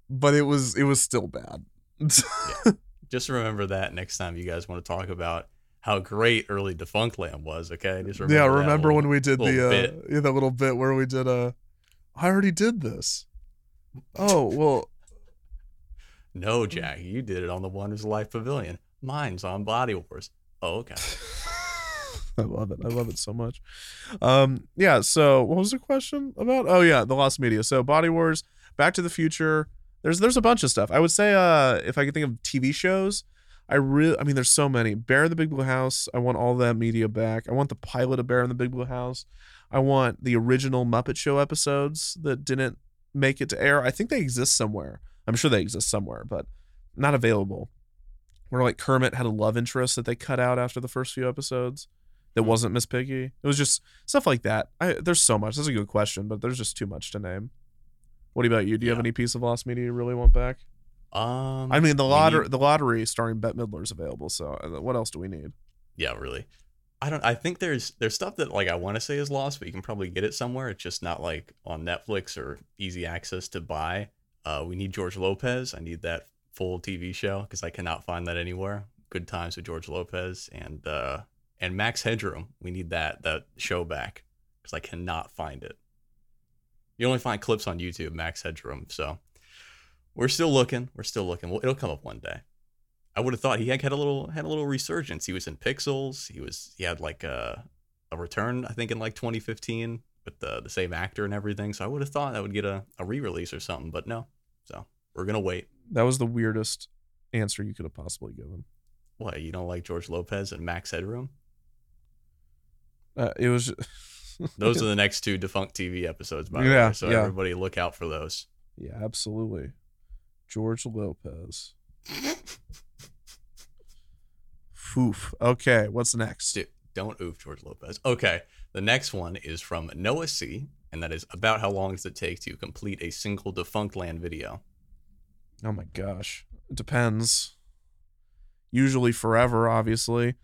but it was it was still bad. Just remember that next time you guys want to talk about how great early Defunctland was. Okay, just remember yeah, remember little- when we did the little uh, bit. yeah that little bit where we did uh I already did this. Oh well, No, Jack, you did it on the Wonders of Life Pavilion. Mine's on Body Wars. Oh, okay. I love it. I love it so much. Um, yeah. So, what was the question about? Oh, yeah, the lost media. So, Body Wars, Back to the Future. There's there's a bunch of stuff. I would say, uh, if I could think of TV shows, I really, I mean, there's so many. Bear in the Big Blue House. I want all that media back. I want the pilot of Bear in the Big Blue House. I want the original Muppet Show episodes that didn't make it to air. I think they exist somewhere. I'm sure they exist somewhere, but not available. Where like Kermit had a love interest that they cut out after the first few episodes that wasn't Miss Piggy. It was just stuff like that. I, there's so much. That's a good question, but there's just too much to name. What about you? Do you have any piece of lost media you really want back? Um, I mean, the lottery, need- the lottery starring Bette Midler is available. So uh, what else do we need? yeah, really. I don't. I think there's there's stuff that like I want to say is lost, but you can probably get it somewhere. It's just not like on Netflix or easy access to buy. Uh, we need George Lopez. I need that full TV show because I cannot find that anywhere. Good times with George Lopez and uh, and Max Headroom. We need that that show back because I cannot find it. You only find clips on YouTube, Max Headroom. So we're still looking. We're still looking. Well, it'll come up one day. I would have thought he had had a little had a little resurgence. He was in Pixels. He was he had like a a return I think in like 2015 with the the same actor and everything. So I would have thought that would get a, a re release or something, but no. So we're gonna wait. That was the weirdest answer you could have possibly given. What you don't like George Lopez and Max Headroom? Uh, it was. Those are the next two defunct TV episodes, by the Yeah, way. So yeah. everybody look out for those. yeah, absolutely. George Lopez. Oof. Okay, what's next? Dude, don't oof George Lopez. Okay, the next one is from Noah C, and that is about how long does it take to complete a single Defunctland video? Oh my gosh. It depends. Usually forever, obviously.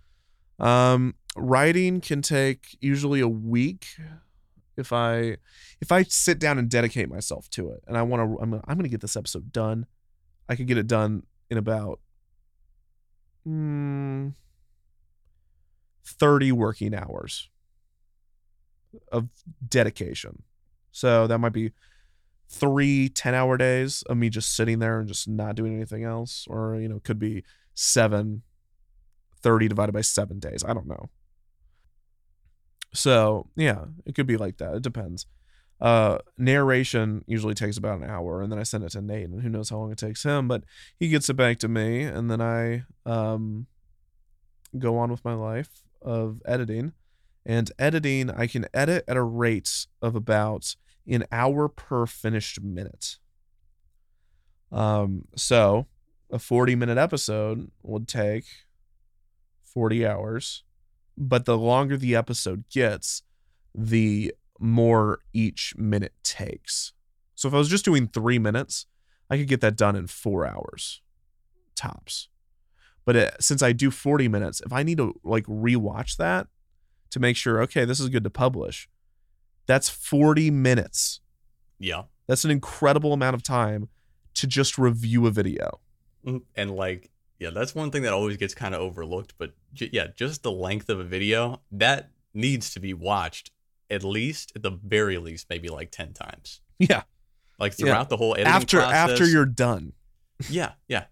Um writing can take usually a week if I if I sit down and dedicate myself to it and I want to I'm, I'm going to get this episode done. I could get it done in about mm, 30 working hours of dedication. So that might be three 10 hour days of me just sitting there and just not doing anything else or you know could be seven 30 divided by seven days. I don't know. So yeah it could be like that. It depends. Uh narration usually takes about an hour and then i send it to nate and who knows how long it takes him but he gets it back to me and then i um go on with my life of editing. And editing i can edit at a rate of about an hour per finished minute. Um, so a 40 minute episode would take 40 hours, but the longer the episode gets, the more each minute takes. So if I was just doing three minutes, I could get that done in four hours tops. But it, since I do 40 minutes, if I need to like rewatch that to make sure, okay, this is good to publish, that's 40 minutes. Yeah. That's an incredible amount of time to just review a video. Mm, And like, yeah, that's one thing that always gets kind of overlooked. But j- yeah, just the length of a video that needs to be watched at least, at the very least, maybe like 10 times. Yeah. Like Yeah. throughout the whole editing After after you're done. yeah, yeah.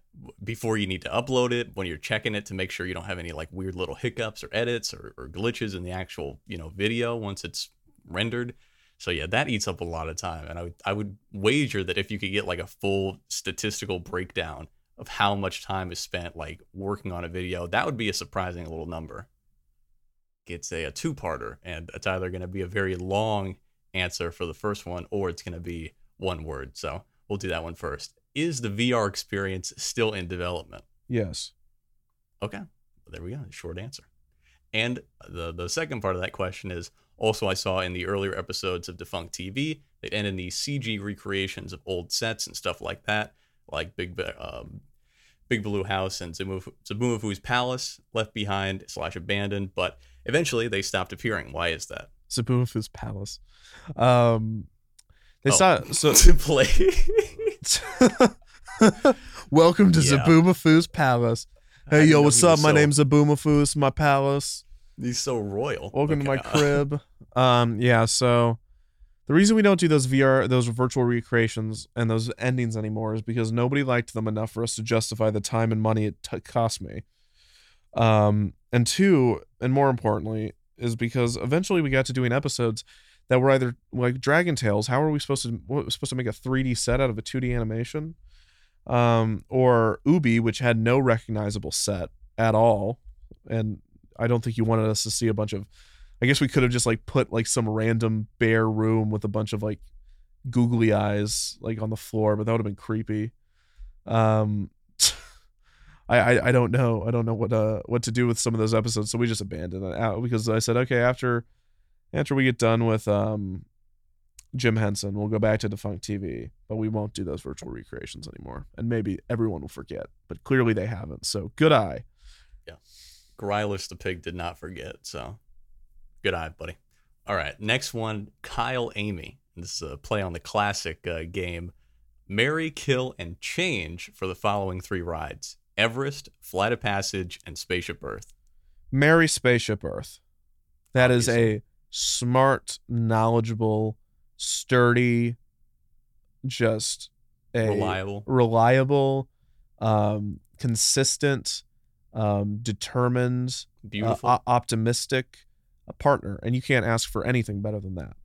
Before you need to upload it, when you're checking it to make sure you don't have any like weird little hiccups or edits or, or glitches in the actual, you know, video once it's rendered. So yeah, that eats up a lot of time. And I would I would wager that if you could get like a full statistical breakdown of how much time is spent like working on a video, that would be a surprising little number. It's a, a two parter, and it's either gonna be a very long answer for the first one, or it's gonna be one word. So we'll do that one first. Is the VR experience still in development? Yes. Okay, there we go. Short answer. And the the second part of that question is also I saw in the earlier episodes of Defunct TV they end in these CG recreations of old sets and stuff like that, like Big um, Big Blue House and Zabumafu- Zabumafu's Palace, left behind slash abandoned, but eventually they stopped appearing. Why is that? Zabumafu's palace. Um they Oh. saw so to play. Welcome to Yeah. Zabumafu's palace. Hey yo, what's up? My so- name's Zabumafu. It's my palace. He's so royal. Welcome to my crib. Um, yeah, so the reason we don't do those VR, those virtual recreations and those endings anymore is because nobody liked them enough for us to justify the time and money it t- cost me. Um, and two, and more importantly, is because eventually we got to doing episodes that were either like Dragon Tales. How are we supposed to supposed to make a 3D set out of a 2D animation? Um, or Oobi, which had no recognizable set at all, and I don't think you wanted us to see a bunch of. I guess we could have just like put like some random bare room with a bunch of like googly eyes like on the floor, but that would have been creepy. Um, I, I I don't know. I don't know what uh what to do with some of those episodes, so we just abandoned it out because I said okay after after we get done with um Jim Henson, we'll go back to Defunct TV, but we won't do those virtual recreations anymore, and maybe everyone will forget, but clearly they haven't. So good eye. Grylis the pig did not forget. So good eye, buddy. All right, next one, Kyle Amy. This is a play on the classic uh, game. Marry, kill, and change for the following three rides: Everest, Flight of Passage, and Spaceship Earth. Marry Spaceship Earth. That is a smart, knowledgeable, sturdy, just a Reliable. reliable, um, consistent, um, determined, uh, Beautiful. o- optimistic uh, partner, and you can't ask for anything better than that.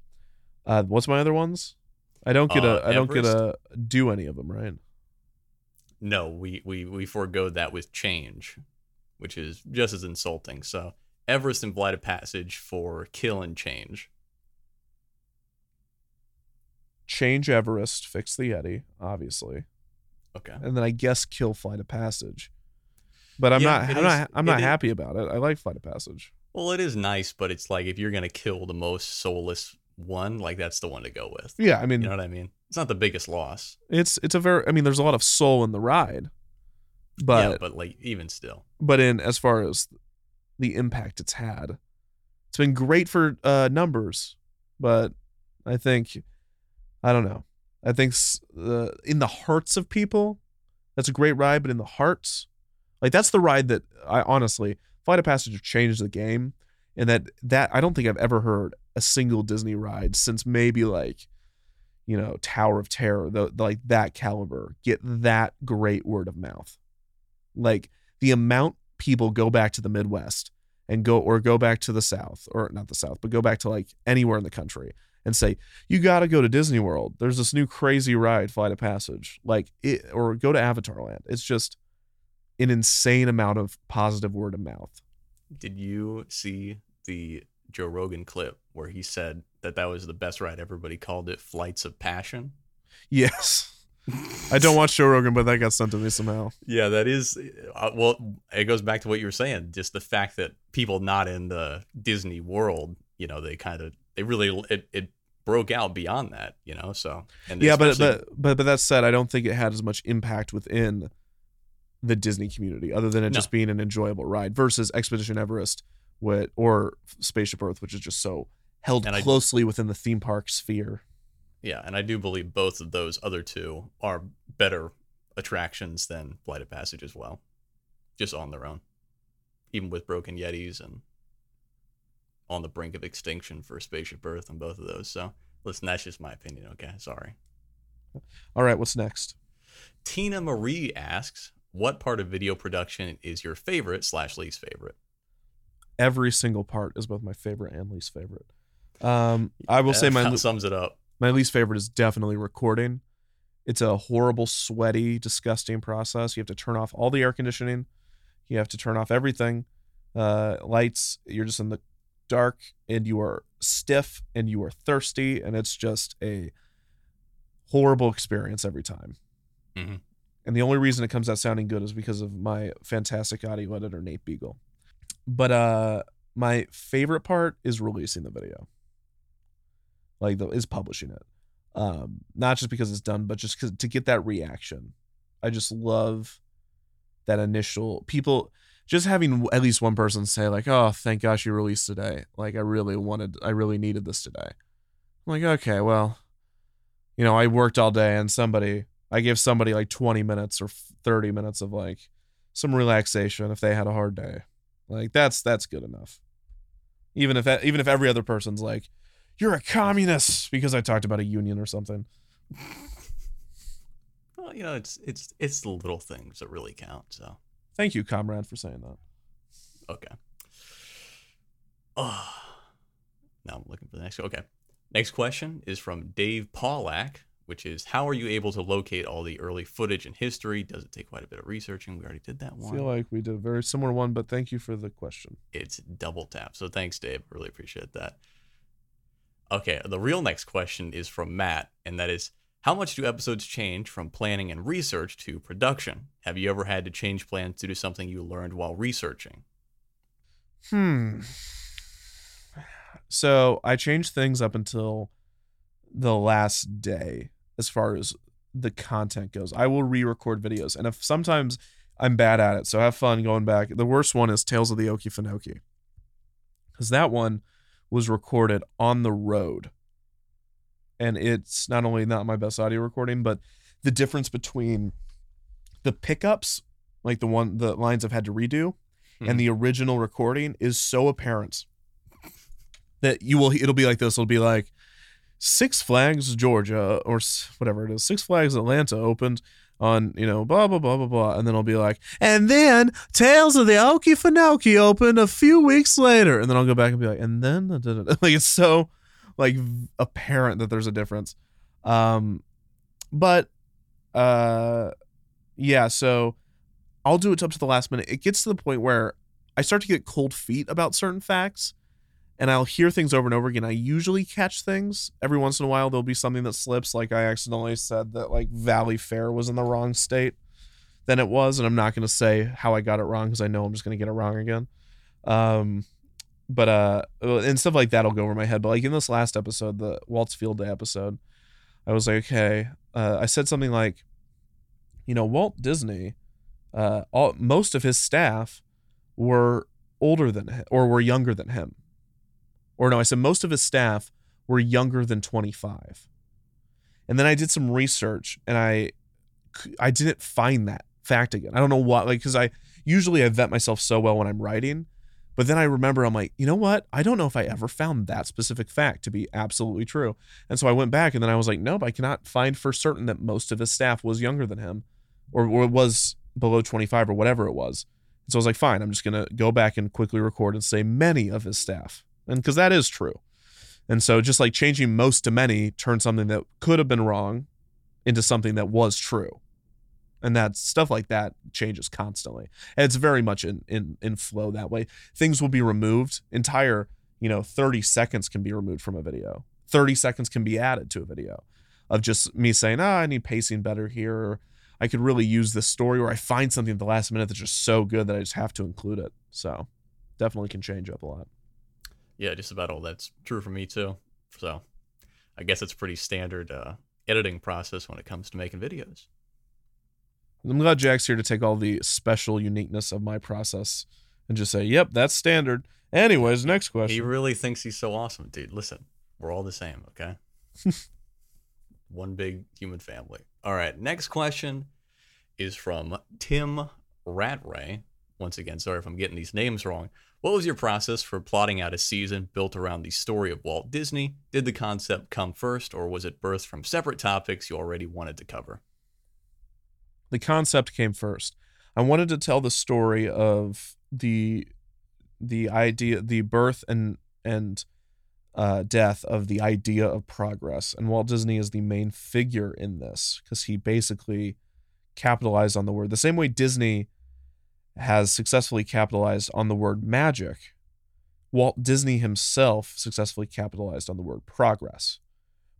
Uh, what's my other ones? I don't get Uh, a I don't get a do any of them right. no, we we we forego that with change, which is just as insulting. So Everest and Flight of Passage for kill and change. Change Everest, fix the Yeti, obviously. Okay. and then I guess kill Flight of Passage. But I'm Yeah, not. I'm not. I'm not is- happy about it. I like Flight of Passage. Well, it is nice, but it's like if you're gonna kill the most soulless one, like that's the one to go with. Yeah, I mean, You know what I mean? It's not the biggest loss. it's it's a very. I mean, there's a lot of soul in the ride, but yeah, but like even still. but in as far as the impact it's had, it's been great for uh, numbers. But I think, I don't know. I think uh, in the hearts of people, that's a great ride. But in the hearts, like that's the ride that I honestly, Flight of Passage changed the game, and that that I don't think I've ever heard a single Disney ride since maybe like, you know, Tower of Terror, the, the like that caliber, get that great word of mouth. Like the amount people go back to the Midwest and go or go back to the South or not the South, but go back to like anywhere in the country and say, you got to go to Disney World. There's this new crazy ride, Flight of Passage, like it, or go to Avatar Land. It's just an insane amount of positive word of mouth. Did you see the Joe Rogan clip where he said that that was the best ride? Everybody called it Flights of Passion. Yes. I don't watch Joe Rogan, but that got sent to me somehow. Yeah, that is. Uh, well, it goes back to what you were saying. Just the fact that people not in the Disney world, you know, they kind of they really it, it broke out beyond that, you know. So and yeah, but, but but but that said, I don't think it had as much impact within the Disney community, other than it No. just being an enjoyable ride versus Expedition Everest, with or Spaceship Earth, which is just so held And I- closely within the theme park sphere. yeah, and I do believe both of those other two are better attractions than Flight of Passage as well, just on their own, even with Broken Yetis and on the brink of extinction for Spaceship Earth and both of those. So listen, that's just my opinion. Okay, sorry. All right, what's next? Tina Marie asks, "What part of video production is your favorite slash least favorite?" Every single part is both my favorite and least favorite. Um, I will say my sums it up. my least favorite is definitely recording. It's a horrible, sweaty, disgusting process. You have to turn off all the air conditioning. You have to turn off everything. Uh, lights. You're just in the dark and you are stiff and you are thirsty and it's just a horrible experience every time. Mhm. And the only reason it comes out sounding good is because of my fantastic audio editor Nate Beagle. But uh my favorite part is releasing the video. Like the is publishing it. Um not just because it's done but just to get that reaction. I just love that initial people just having at least one person say like, "Oh, thank gosh you released today." Like I really wanted I really needed this today. I'm like, "Okay, well, you know, I worked all day and somebody I give somebody like 20 minutes or 30 minutes of like some relaxation if they had a hard day. Like that's that's good enough. Even if that, even if every other person's like, "You're a communist" because I talked about a union or something. Well, you know, it's it's it's the little things that really count. So Thank you, comrade, for saying that. okay. Oh, now I'm looking for the next. Okay, next question is from Dave Paulak. Which is how are you able to locate all the early footage and history? Does it take quite a bit of researching? We already did that one. I feel like we did a very similar one, but thank you for the question. it's double tap. So thanks, Dave. Really appreciate that. Okay, the real next question is from Matt, and that is how much do episodes change from planning and research to production? Have you ever had to change plans due to something you learned while researching? Hmm. So I changed things up until the last day as far as the content goes. I will re-record videos, and if sometimes I'm bad at it, so have fun going back. The worst one is Tales of the Okefenokee, because that one was recorded on the road, and it's not only not my best audio recording, but the difference between the pickups, like the one the lines I've had to redo, Mhm. and the original recording is so apparent that you will it'll be like this it'll be like six flags georgia or whatever it is six flags atlanta opened on you know blah blah blah blah blah and then i'll be like and then tales of the okefenokee opened a few weeks later and then i'll go back and be like and then da- da- da." like it's so like apparent that there's a difference um but uh yeah so I'll do it up to the last minute. It gets to the point where I start to get cold feet about certain facts and I'll hear things over and over again. I usually catch things. Every once in a while there'll be something that slips like I accidentally said that like Valleyfair was in the wrong state than it was and I'm not going to say how I got it wrong cuz I know I'm just going to get it wrong again. Um but uh and stuff like that'll go over my head. But like in this last episode, the Walt's Field Day episode, I was like, okay, uh, I said something like, you know, Walt Disney uh, all most of his staff were older than him or were younger than him. Or no, I said most of his staff were younger than 25. And then I did some research and I I didn't find that fact again. I don't know why like cuz I usually I vet myself so well when I'm writing, but then I remember I'm like, "You know what? I don't know if I ever found that specific fact to be absolutely true." And so I went back and then I was like, "Nope, I cannot find for certain that most of his staff was younger than him or, or was below 25 or whatever it was. And so I was like, fine, I'm just going to go back and quickly record and say many of his staff. And because that is true. And so just like changing most to many turned something that could have been wrong into something that was true. And that stuff like that changes constantly. And it's very much in, in, in flow that way. Things will be removed. Entire, you know, 30 seconds can be removed from a video. 30 seconds can be added to a video of just me saying, ah, I need pacing better here. Or I could really use this story or I find something at the last minute that's just so good that I just have to include it. So definitely can change up a lot. Yeah, just about all that's true for me too. So I guess it's pretty standard uh, editing process when it comes to making videos. I'm glad Jack's here to take all the special uniqueness of my process and just say, yep, that's standard. Anyways, next question. He really thinks he's so awesome, dude. Listen, we're all the same, okay? One big human family. All right, next question is from Tim Ratray. Once again, sorry if I'm getting these names wrong. What was your process for plotting out a season built around the story of Walt Disney? Did the concept come first, or was it birthed from separate topics you already wanted to cover? the concept came first. I wanted to tell the story of the the idea, the birth and and uh, death of the idea of progress, and Walt Disney is the main figure in this because he basically capitalized on the word the same way Disney has successfully capitalized on the word magic. Walt Disney himself successfully capitalized on the word progress,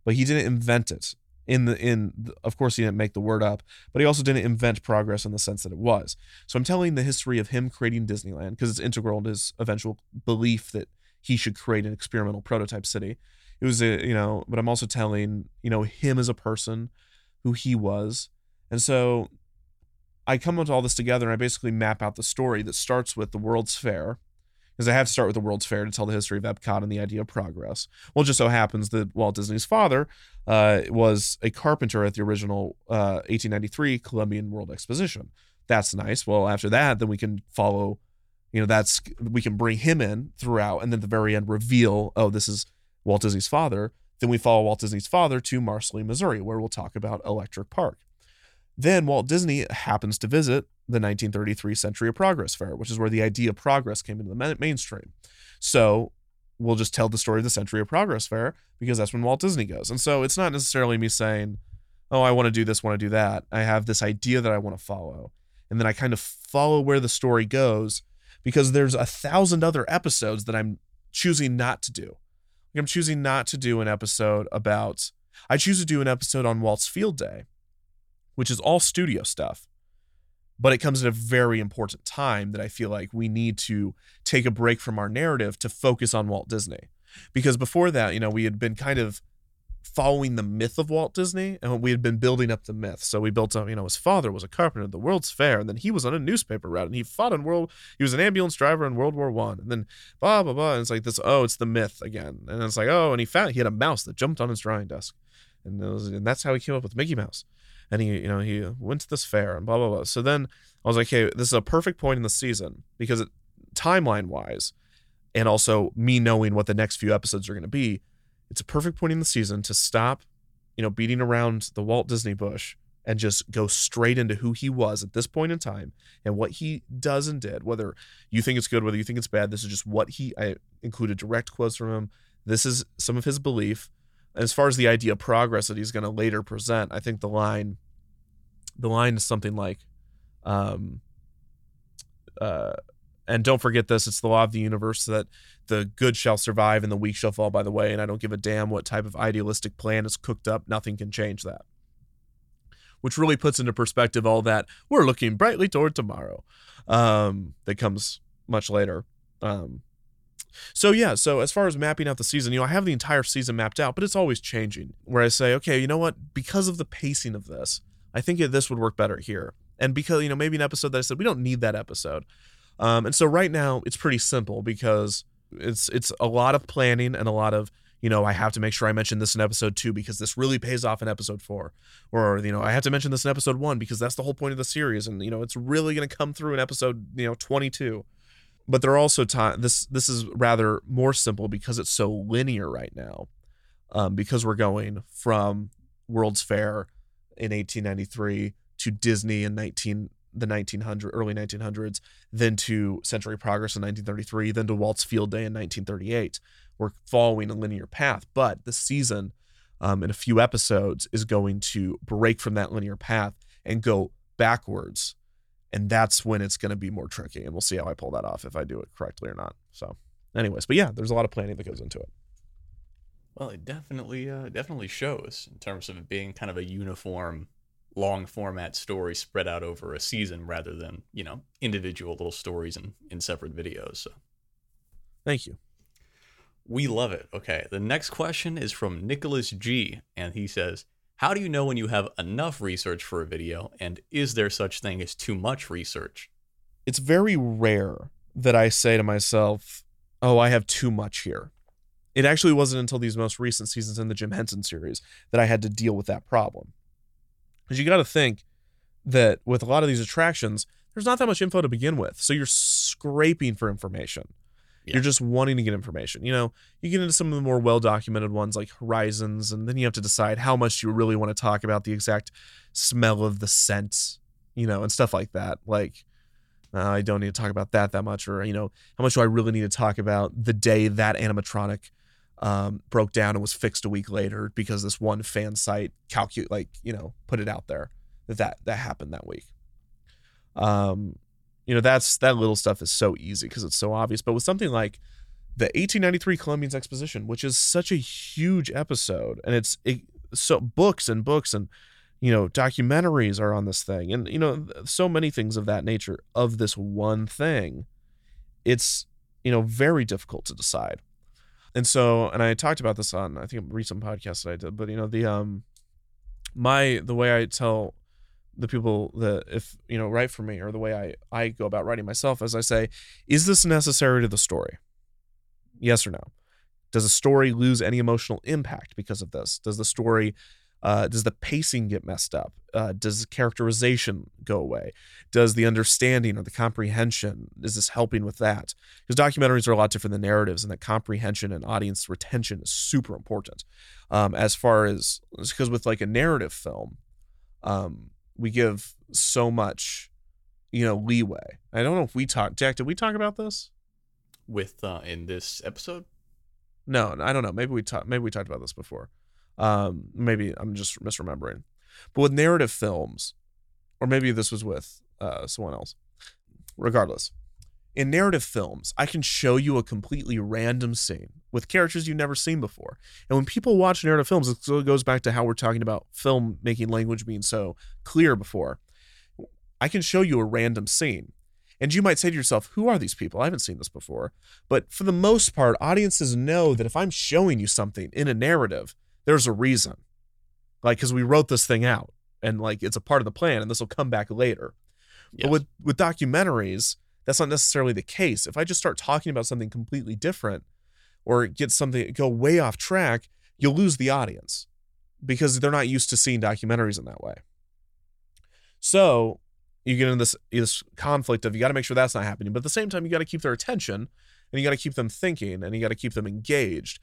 but he didn't invent it in the in the, of course he didn't make the word up but he also didn't invent progress in the sense that it was. So i'm telling the history of him creating disneyland because it's integral to his eventual belief that he should create an experimental prototype city. It was a you know but i'm also telling you know him as a person who he was. And so i come with all this together and i basically map out the story that starts with the world's fair because I have to start with the World's Fair to tell the history of Epcot and the idea of progress. Well, just so happens that Walt Disney's father uh, was a carpenter at the original uh, 1893 Columbian World Exposition. That's nice. Well, after that, then we can follow, you know, that's we can bring him in throughout, and then the very end reveal, oh, this is Walt Disney's father. Then we follow Walt Disney's father to Marceline, Missouri, where we'll talk about Electric Park. Then Walt Disney happens to visit the 1933 Century of Progress Fair, which is where the idea of progress came into the mainstream. So we'll just tell the story of the Century of Progress Fair because that's when Walt Disney goes. And so it's not necessarily me saying, oh, I want to do this, want to do that. I have this idea that I want to follow. And then I kind of follow where the story goes because there's a thousand other episodes that I'm choosing not to do. I'm choosing not to do an episode about, I choose to do an episode on Walt's Field Day, which is all studio stuff. But it comes at a very important time that I feel like we need to take a break from our narrative to focus on Walt Disney. Because before that, you know, we had been kind of following the myth of Walt Disney, and we had been building up the myth. So we built up, you know, his father was a carpenter at the World's Fair, and then he was on a newspaper route, and he fought in World. He was an ambulance driver in World War One, and then blah blah blah. And it's like this. Oh, it's the myth again, and it's like oh, and he found he had a mouse that jumped on his drawing desk, and was, and that's how he came up with Mickey Mouse. And he, you know, he went to this fair and blah blah blah. So then I was like, hey, this is a perfect point in the season because it, timeline wise, and also me knowing what the next few episodes are going to be it's a perfect point in the season to stop, you know, beating around the Walt Disney bush and just go straight into who he was at this point in time and what he does and did. Whether you think it's good, whether you think it's bad, this is just what he. I included direct quotes from him. This is some of his belief. As far as the idea of progress that he's going to later present, I think the line, the line is something like, um, uh, and don't forget this it's the law of the universe that the good shall survive and the weak shall fall by the way and i don't give a damn what type of idealistic plan is cooked up nothing can change that. Which really puts into perspective all that we're looking brightly toward tomorrow um, that comes much later um, so yeah so as far as mapping out the season you know i have the entire season mapped out but it's always changing where i say okay you know what? Because of the pacing of this i think this would work better here. And because you know maybe an episode that i said we don't need that episode. Um, and so right now it's pretty simple because it's it's a lot of planning and a lot of you know I have to make sure I mention this in episode two because this really pays off in episode four, or you know I have to mention this in episode one because that's the whole point of the series, and you know it's really going to come through in episode you know twenty two. But there are also time. This this is rather more simple because it's so linear right now, um, because we're going from World's Fair in 1893 to Disney in 19 the 1900 early 1900s, then to Century Progress in 1933, then to Walt's Field Day in 1938. We're following a linear path, but the season um, in a few episodes is going to break from that linear path and go backwards. And that's when it's going to be more tricky. And we'll see how I pull that off if I do it correctly or not. So, anyways, but yeah, there's a lot of planning that goes into it. Well, it definitely uh, definitely shows in terms of it being kind of a uniform long format story spread out over a season rather than you know individual little stories in, in separate videos so thank you we love it okay the next question is from nicholas g and he says how do you know when you have enough research for a video and is there such thing as too much research it's very rare that i say to myself oh i have too much here it actually wasn't until these most recent seasons in the jim henson series that i had to deal with that problem because you got to think that with a lot of these attractions, there's not that much info to begin with. So you're scraping for information. Yeah. You're just wanting to get information. You know, you get into some of the more well documented ones like Horizons, and then you have to decide how much you really want to talk about the exact smell of the scent, you know, and stuff like that. Like, uh, I don't need to talk about that that much, or, you know, how much do I really need to talk about the day that animatronic um, broke down and was fixed a week later because this one fan site calculate like you know put it out there that that, that happened that week. Um, you know that's that little stuff is so easy because it's so obvious. But with something like the 1893 Columbian's Exposition, which is such a huge episode, and it's it, so books and books and you know documentaries are on this thing, and you know so many things of that nature of this one thing. It's you know very difficult to decide and so and I talked about this on I think a recent podcast that I did, but you know the um my the way I tell the people that if you know write for me or the way I I go about writing myself as I say, is this necessary to the story? Yes or no? Does a story lose any emotional impact because of this? Does the story uh, does the pacing get messed up? Uh, does characterization go away? Does the understanding or the comprehension is this helping with that? Because documentaries are a lot different than narratives, and that comprehension and audience retention is super important. Um, as far as because with like a narrative film, um, we give so much, you know, leeway. I don't know if we talked. Jack, did we talk about this with uh, in this episode? No, I don't know. Maybe we talked. Maybe we talked about this before. Um, maybe I'm just misremembering. But with narrative films, or maybe this was with uh, someone else, regardless, in narrative films, I can show you a completely random scene with characters you've never seen before. And when people watch narrative films, it goes back to how we're talking about film making language being so clear before. I can show you a random scene. And you might say to yourself, who are these people? I haven't seen this before. But for the most part, audiences know that if I'm showing you something in a narrative, there's a reason. Like, because we wrote this thing out and like it's a part of the plan and this will come back later. Yes. But with, with documentaries, that's not necessarily the case. If I just start talking about something completely different or get something go way off track, you'll lose the audience because they're not used to seeing documentaries in that way. So you get in this this conflict of you got to make sure that's not happening, but at the same time you got to keep their attention and you got to keep them thinking and you got to keep them engaged.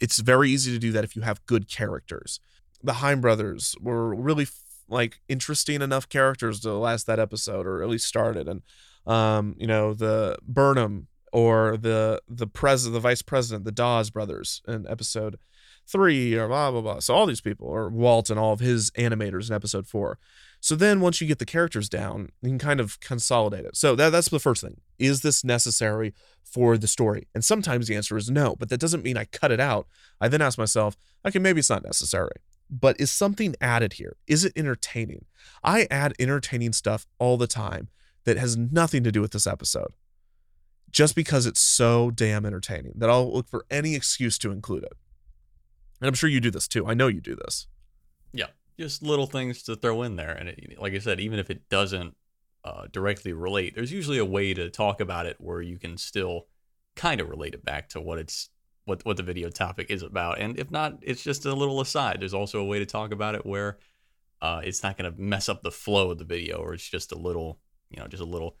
It's very easy to do that if you have good characters. The Heim brothers were really like interesting enough characters to last that episode or at least started and um you know the Burnham or the the president the vice president the Dawes brothers in episode 3 or blah blah blah so all these people or Walt and all of his animators in episode 4 so then once you get the characters down, you can kind of consolidate it. So that, that's the first thing. Is this necessary for the story? And sometimes the answer is no, but that doesn't mean I cut it out. I then ask myself, okay, maybe it's not necessary. But is something added here? Is it entertaining? I add entertaining stuff all the time that has nothing to do with this episode. Just because it's so damn entertaining that I'll look for any excuse to include it. And I'm sure you do this too. I know you do this. Yeah, just little things to throw in there. And it, like I said, even if it doesn't uh, directly relate, there's usually a way to talk about it where you can still kind of relate it back to what it's what what the video topic is about. And if not, it's just a little aside. There's also a way to talk about it where uh, it's not going to mess up the flow of the video, or it's just a little, you know, just a little,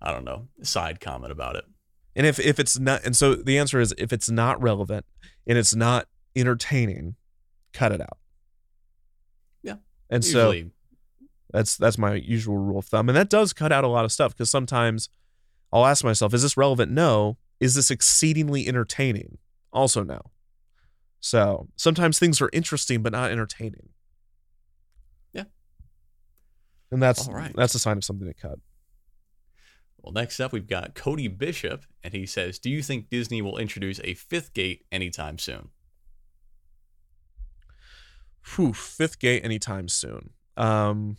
I don't know, side comment about it. And if if it's not, and so the answer is if it's not relevant and it's not entertaining, cut it out. Yeah. And so that's that's my usual rule of thumb, and that does cut out a lot of stuff because sometimes I'll ask myself, is this relevant? No. Is this exceedingly entertaining? Also, no. So sometimes things are interesting but not entertaining. Yeah. And that's All right. that's a sign of something to cut. Well, next up, we've got Cody Bishop, and he says, Do you think Disney will introduce a fifth gate anytime soon? Whew, fifth gate anytime soon. Um,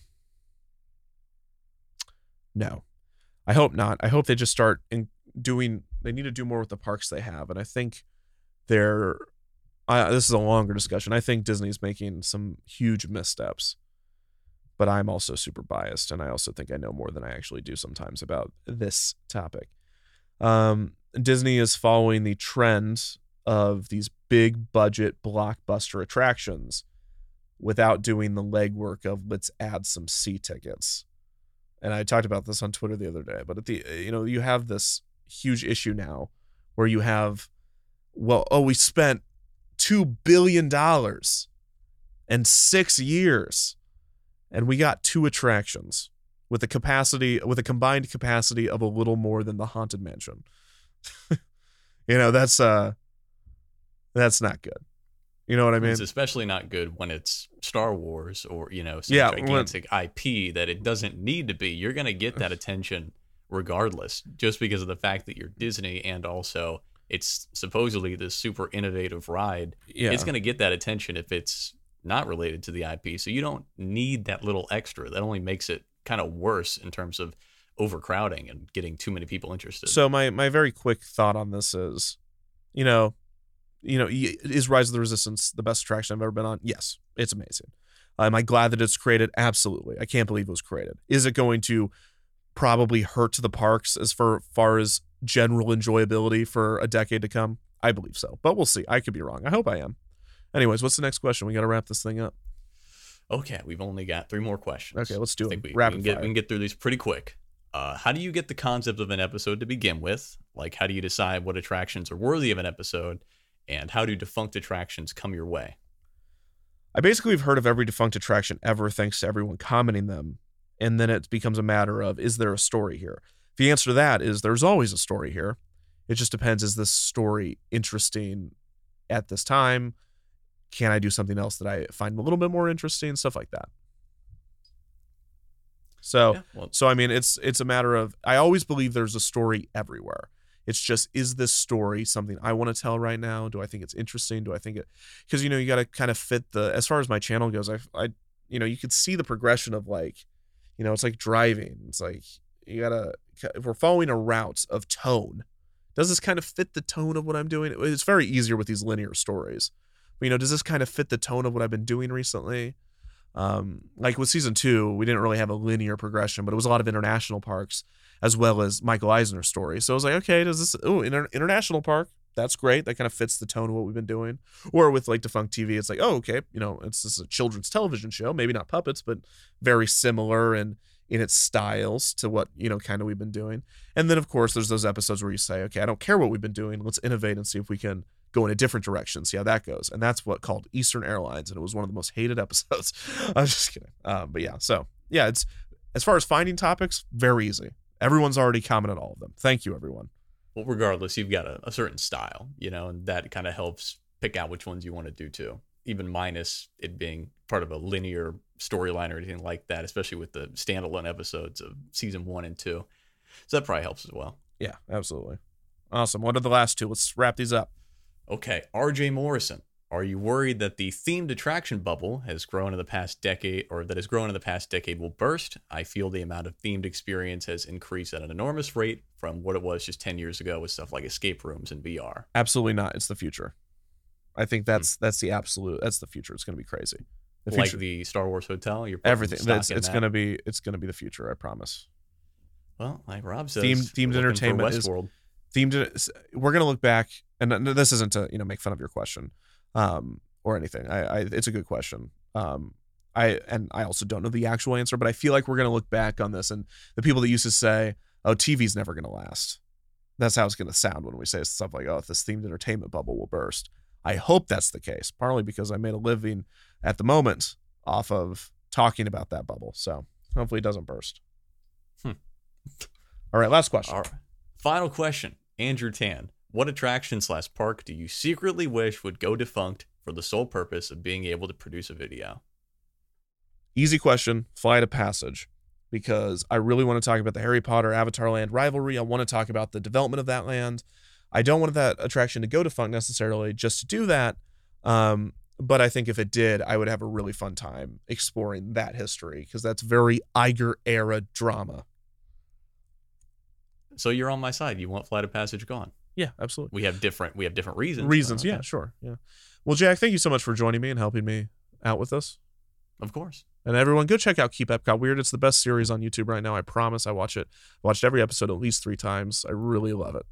no, I hope not. I hope they just start in doing. They need to do more with the parks they have, and I think they're. I, this is a longer discussion. I think Disney's making some huge missteps, but I'm also super biased, and I also think I know more than I actually do sometimes about this topic. Um, Disney is following the trend of these big budget blockbuster attractions without doing the legwork of let's add some C tickets. And I talked about this on Twitter the other day, but at the you know, you have this huge issue now where you have well, oh, we spent 2 billion dollars in 6 years and we got two attractions with a capacity with a combined capacity of a little more than the haunted mansion. you know, that's uh that's not good. You know what I mean? It's especially not good when it's Star Wars or, you know, some Yeah, when- gigantic IP that it doesn't need to be. You're going to get that attention regardless, just because of the fact that you're Disney and also it's supposedly this super innovative ride. Yeah. It's going to get that attention if it's not related to the IP. So you don't need that little extra. That only makes it kind of worse in terms of overcrowding and getting too many people interested. So my my very quick thought on this is, you know, you know, is Rise of the Resistance the best attraction I've ever been on? Yes, it's amazing. Am I glad that it's created? Absolutely. I can't believe it was created. Is it going to probably hurt the parks as far, far as general enjoyability for a decade to come? I believe so, but we'll see. I could be wrong. I hope I am. Anyways, what's the next question? We got to wrap this thing up. Okay, we've only got three more questions. Okay, let's do I it. we, we, can get, fire. we can get through these pretty quick. Uh, how do you get the concept of an episode to begin with? Like, how do you decide what attractions are worthy of an episode? And how do defunct attractions come your way? I basically have heard of every defunct attraction ever thanks to everyone commenting them. And then it becomes a matter of is there a story here? The answer to that is there's always a story here. It just depends is this story interesting at this time? Can I do something else that I find a little bit more interesting, stuff like that. So, Yeah, well- so I mean, it's it's a matter of I always believe there's a story everywhere. It's just is this story something I want to tell right now? Do I think it's interesting? Do I think it because you know you got to kind of fit the as far as my channel goes. I I you know you could see the progression of like you know it's like driving. It's like you gotta if we're following a route of tone. Does this kind of fit the tone of what I'm doing? It's very easier with these linear stories. But, you know, does this kind of fit the tone of what I've been doing recently? Um, like with season two, we didn't really have a linear progression, but it was a lot of international parks as well as Michael Eisner's story. So I was like, okay, does this oh inter- international park? That's great. That kind of fits the tone of what we've been doing. Or with like Defunct TV, it's like, oh, okay, you know, it's this is a children's television show, maybe not puppets, but very similar and in its styles to what you know kind of we've been doing. And then of course there's those episodes where you say, okay, I don't care what we've been doing. Let's innovate and see if we can go in a different direction, see how that goes. And that's what called Eastern Airlines, and it was one of the most hated episodes. I was just kidding. Um, but yeah, so yeah, it's as far as finding topics, very easy. Everyone's already commented all of them. Thank you, everyone. Well, regardless, you've got a, a certain style, you know, and that kind of helps pick out which ones you want to do too. Even minus it being part of a linear storyline or anything like that, especially with the standalone episodes of season one and two. So that probably helps as well. Yeah, absolutely. Awesome. What are the last two? Let's wrap these up. Okay, RJ Morrison. Are you worried that the themed attraction bubble has grown in the past decade or that has grown in the past decade will burst? I feel the amount of themed experience has increased at an enormous rate from what it was just 10 years ago with stuff like escape rooms and VR. Absolutely not. It's the future. I think that's hmm. that's the absolute. That's the future. It's going to be crazy. The like future, the Star Wars hotel, you're everything. That's it's that? going to be it's going to be the future. I promise. Well, like Rob says, Themed- themed entertainment is-. Themed we're going to look back and this isn't to you know make fun of your question um or anything. I, I it's a good question. Um i and i also don't know the actual answer but i feel like we're going to look back on this and the people that used to say oh tv's never going to last. That's how it's going to sound when we say stuff like oh if this themed entertainment bubble will burst. I hope that's the case partly because i made a living at the moment off of talking about that bubble so hopefully it doesn't burst. Hmm. all right last question. Right. Final question, Andrew Tan. What attraction slash park do you secretly wish would go defunct for the sole purpose of being able to produce a video? Easy question, flight of passage, because I really want to talk about the Harry Potter Avatar Land rivalry. I want to talk about the development of that land. I don't want that attraction to go defunct necessarily just to do that. Um, but I think if it did, I would have a really fun time exploring that history because that's very Iger era drama. So you're on my side. You want Flight of Passage gone. Yeah, absolutely. We have different we have different reasons. Reasons, okay. yeah, sure. Yeah. Well, Jack, thank you so much for joining me and helping me out with this. Of course. And everyone, go check out Keep Epcot Weird. It's the best series on YouTube right now. I promise. I watch it. I watched every episode at least three times. I really love it.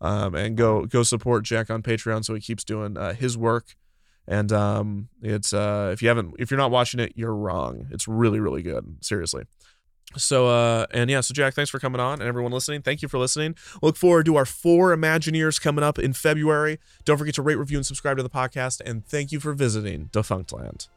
Um, and go go support Jack on Patreon so he keeps doing uh, his work. And um, it's uh, if you haven't if you're not watching it, you're wrong. It's really really good. Seriously. So uh and yeah, so Jack, thanks for coming on and everyone listening. Thank you for listening. Look forward to our four Imagineers coming up in February. Don't forget to rate, review, and subscribe to the podcast. And thank you for visiting Defunctland.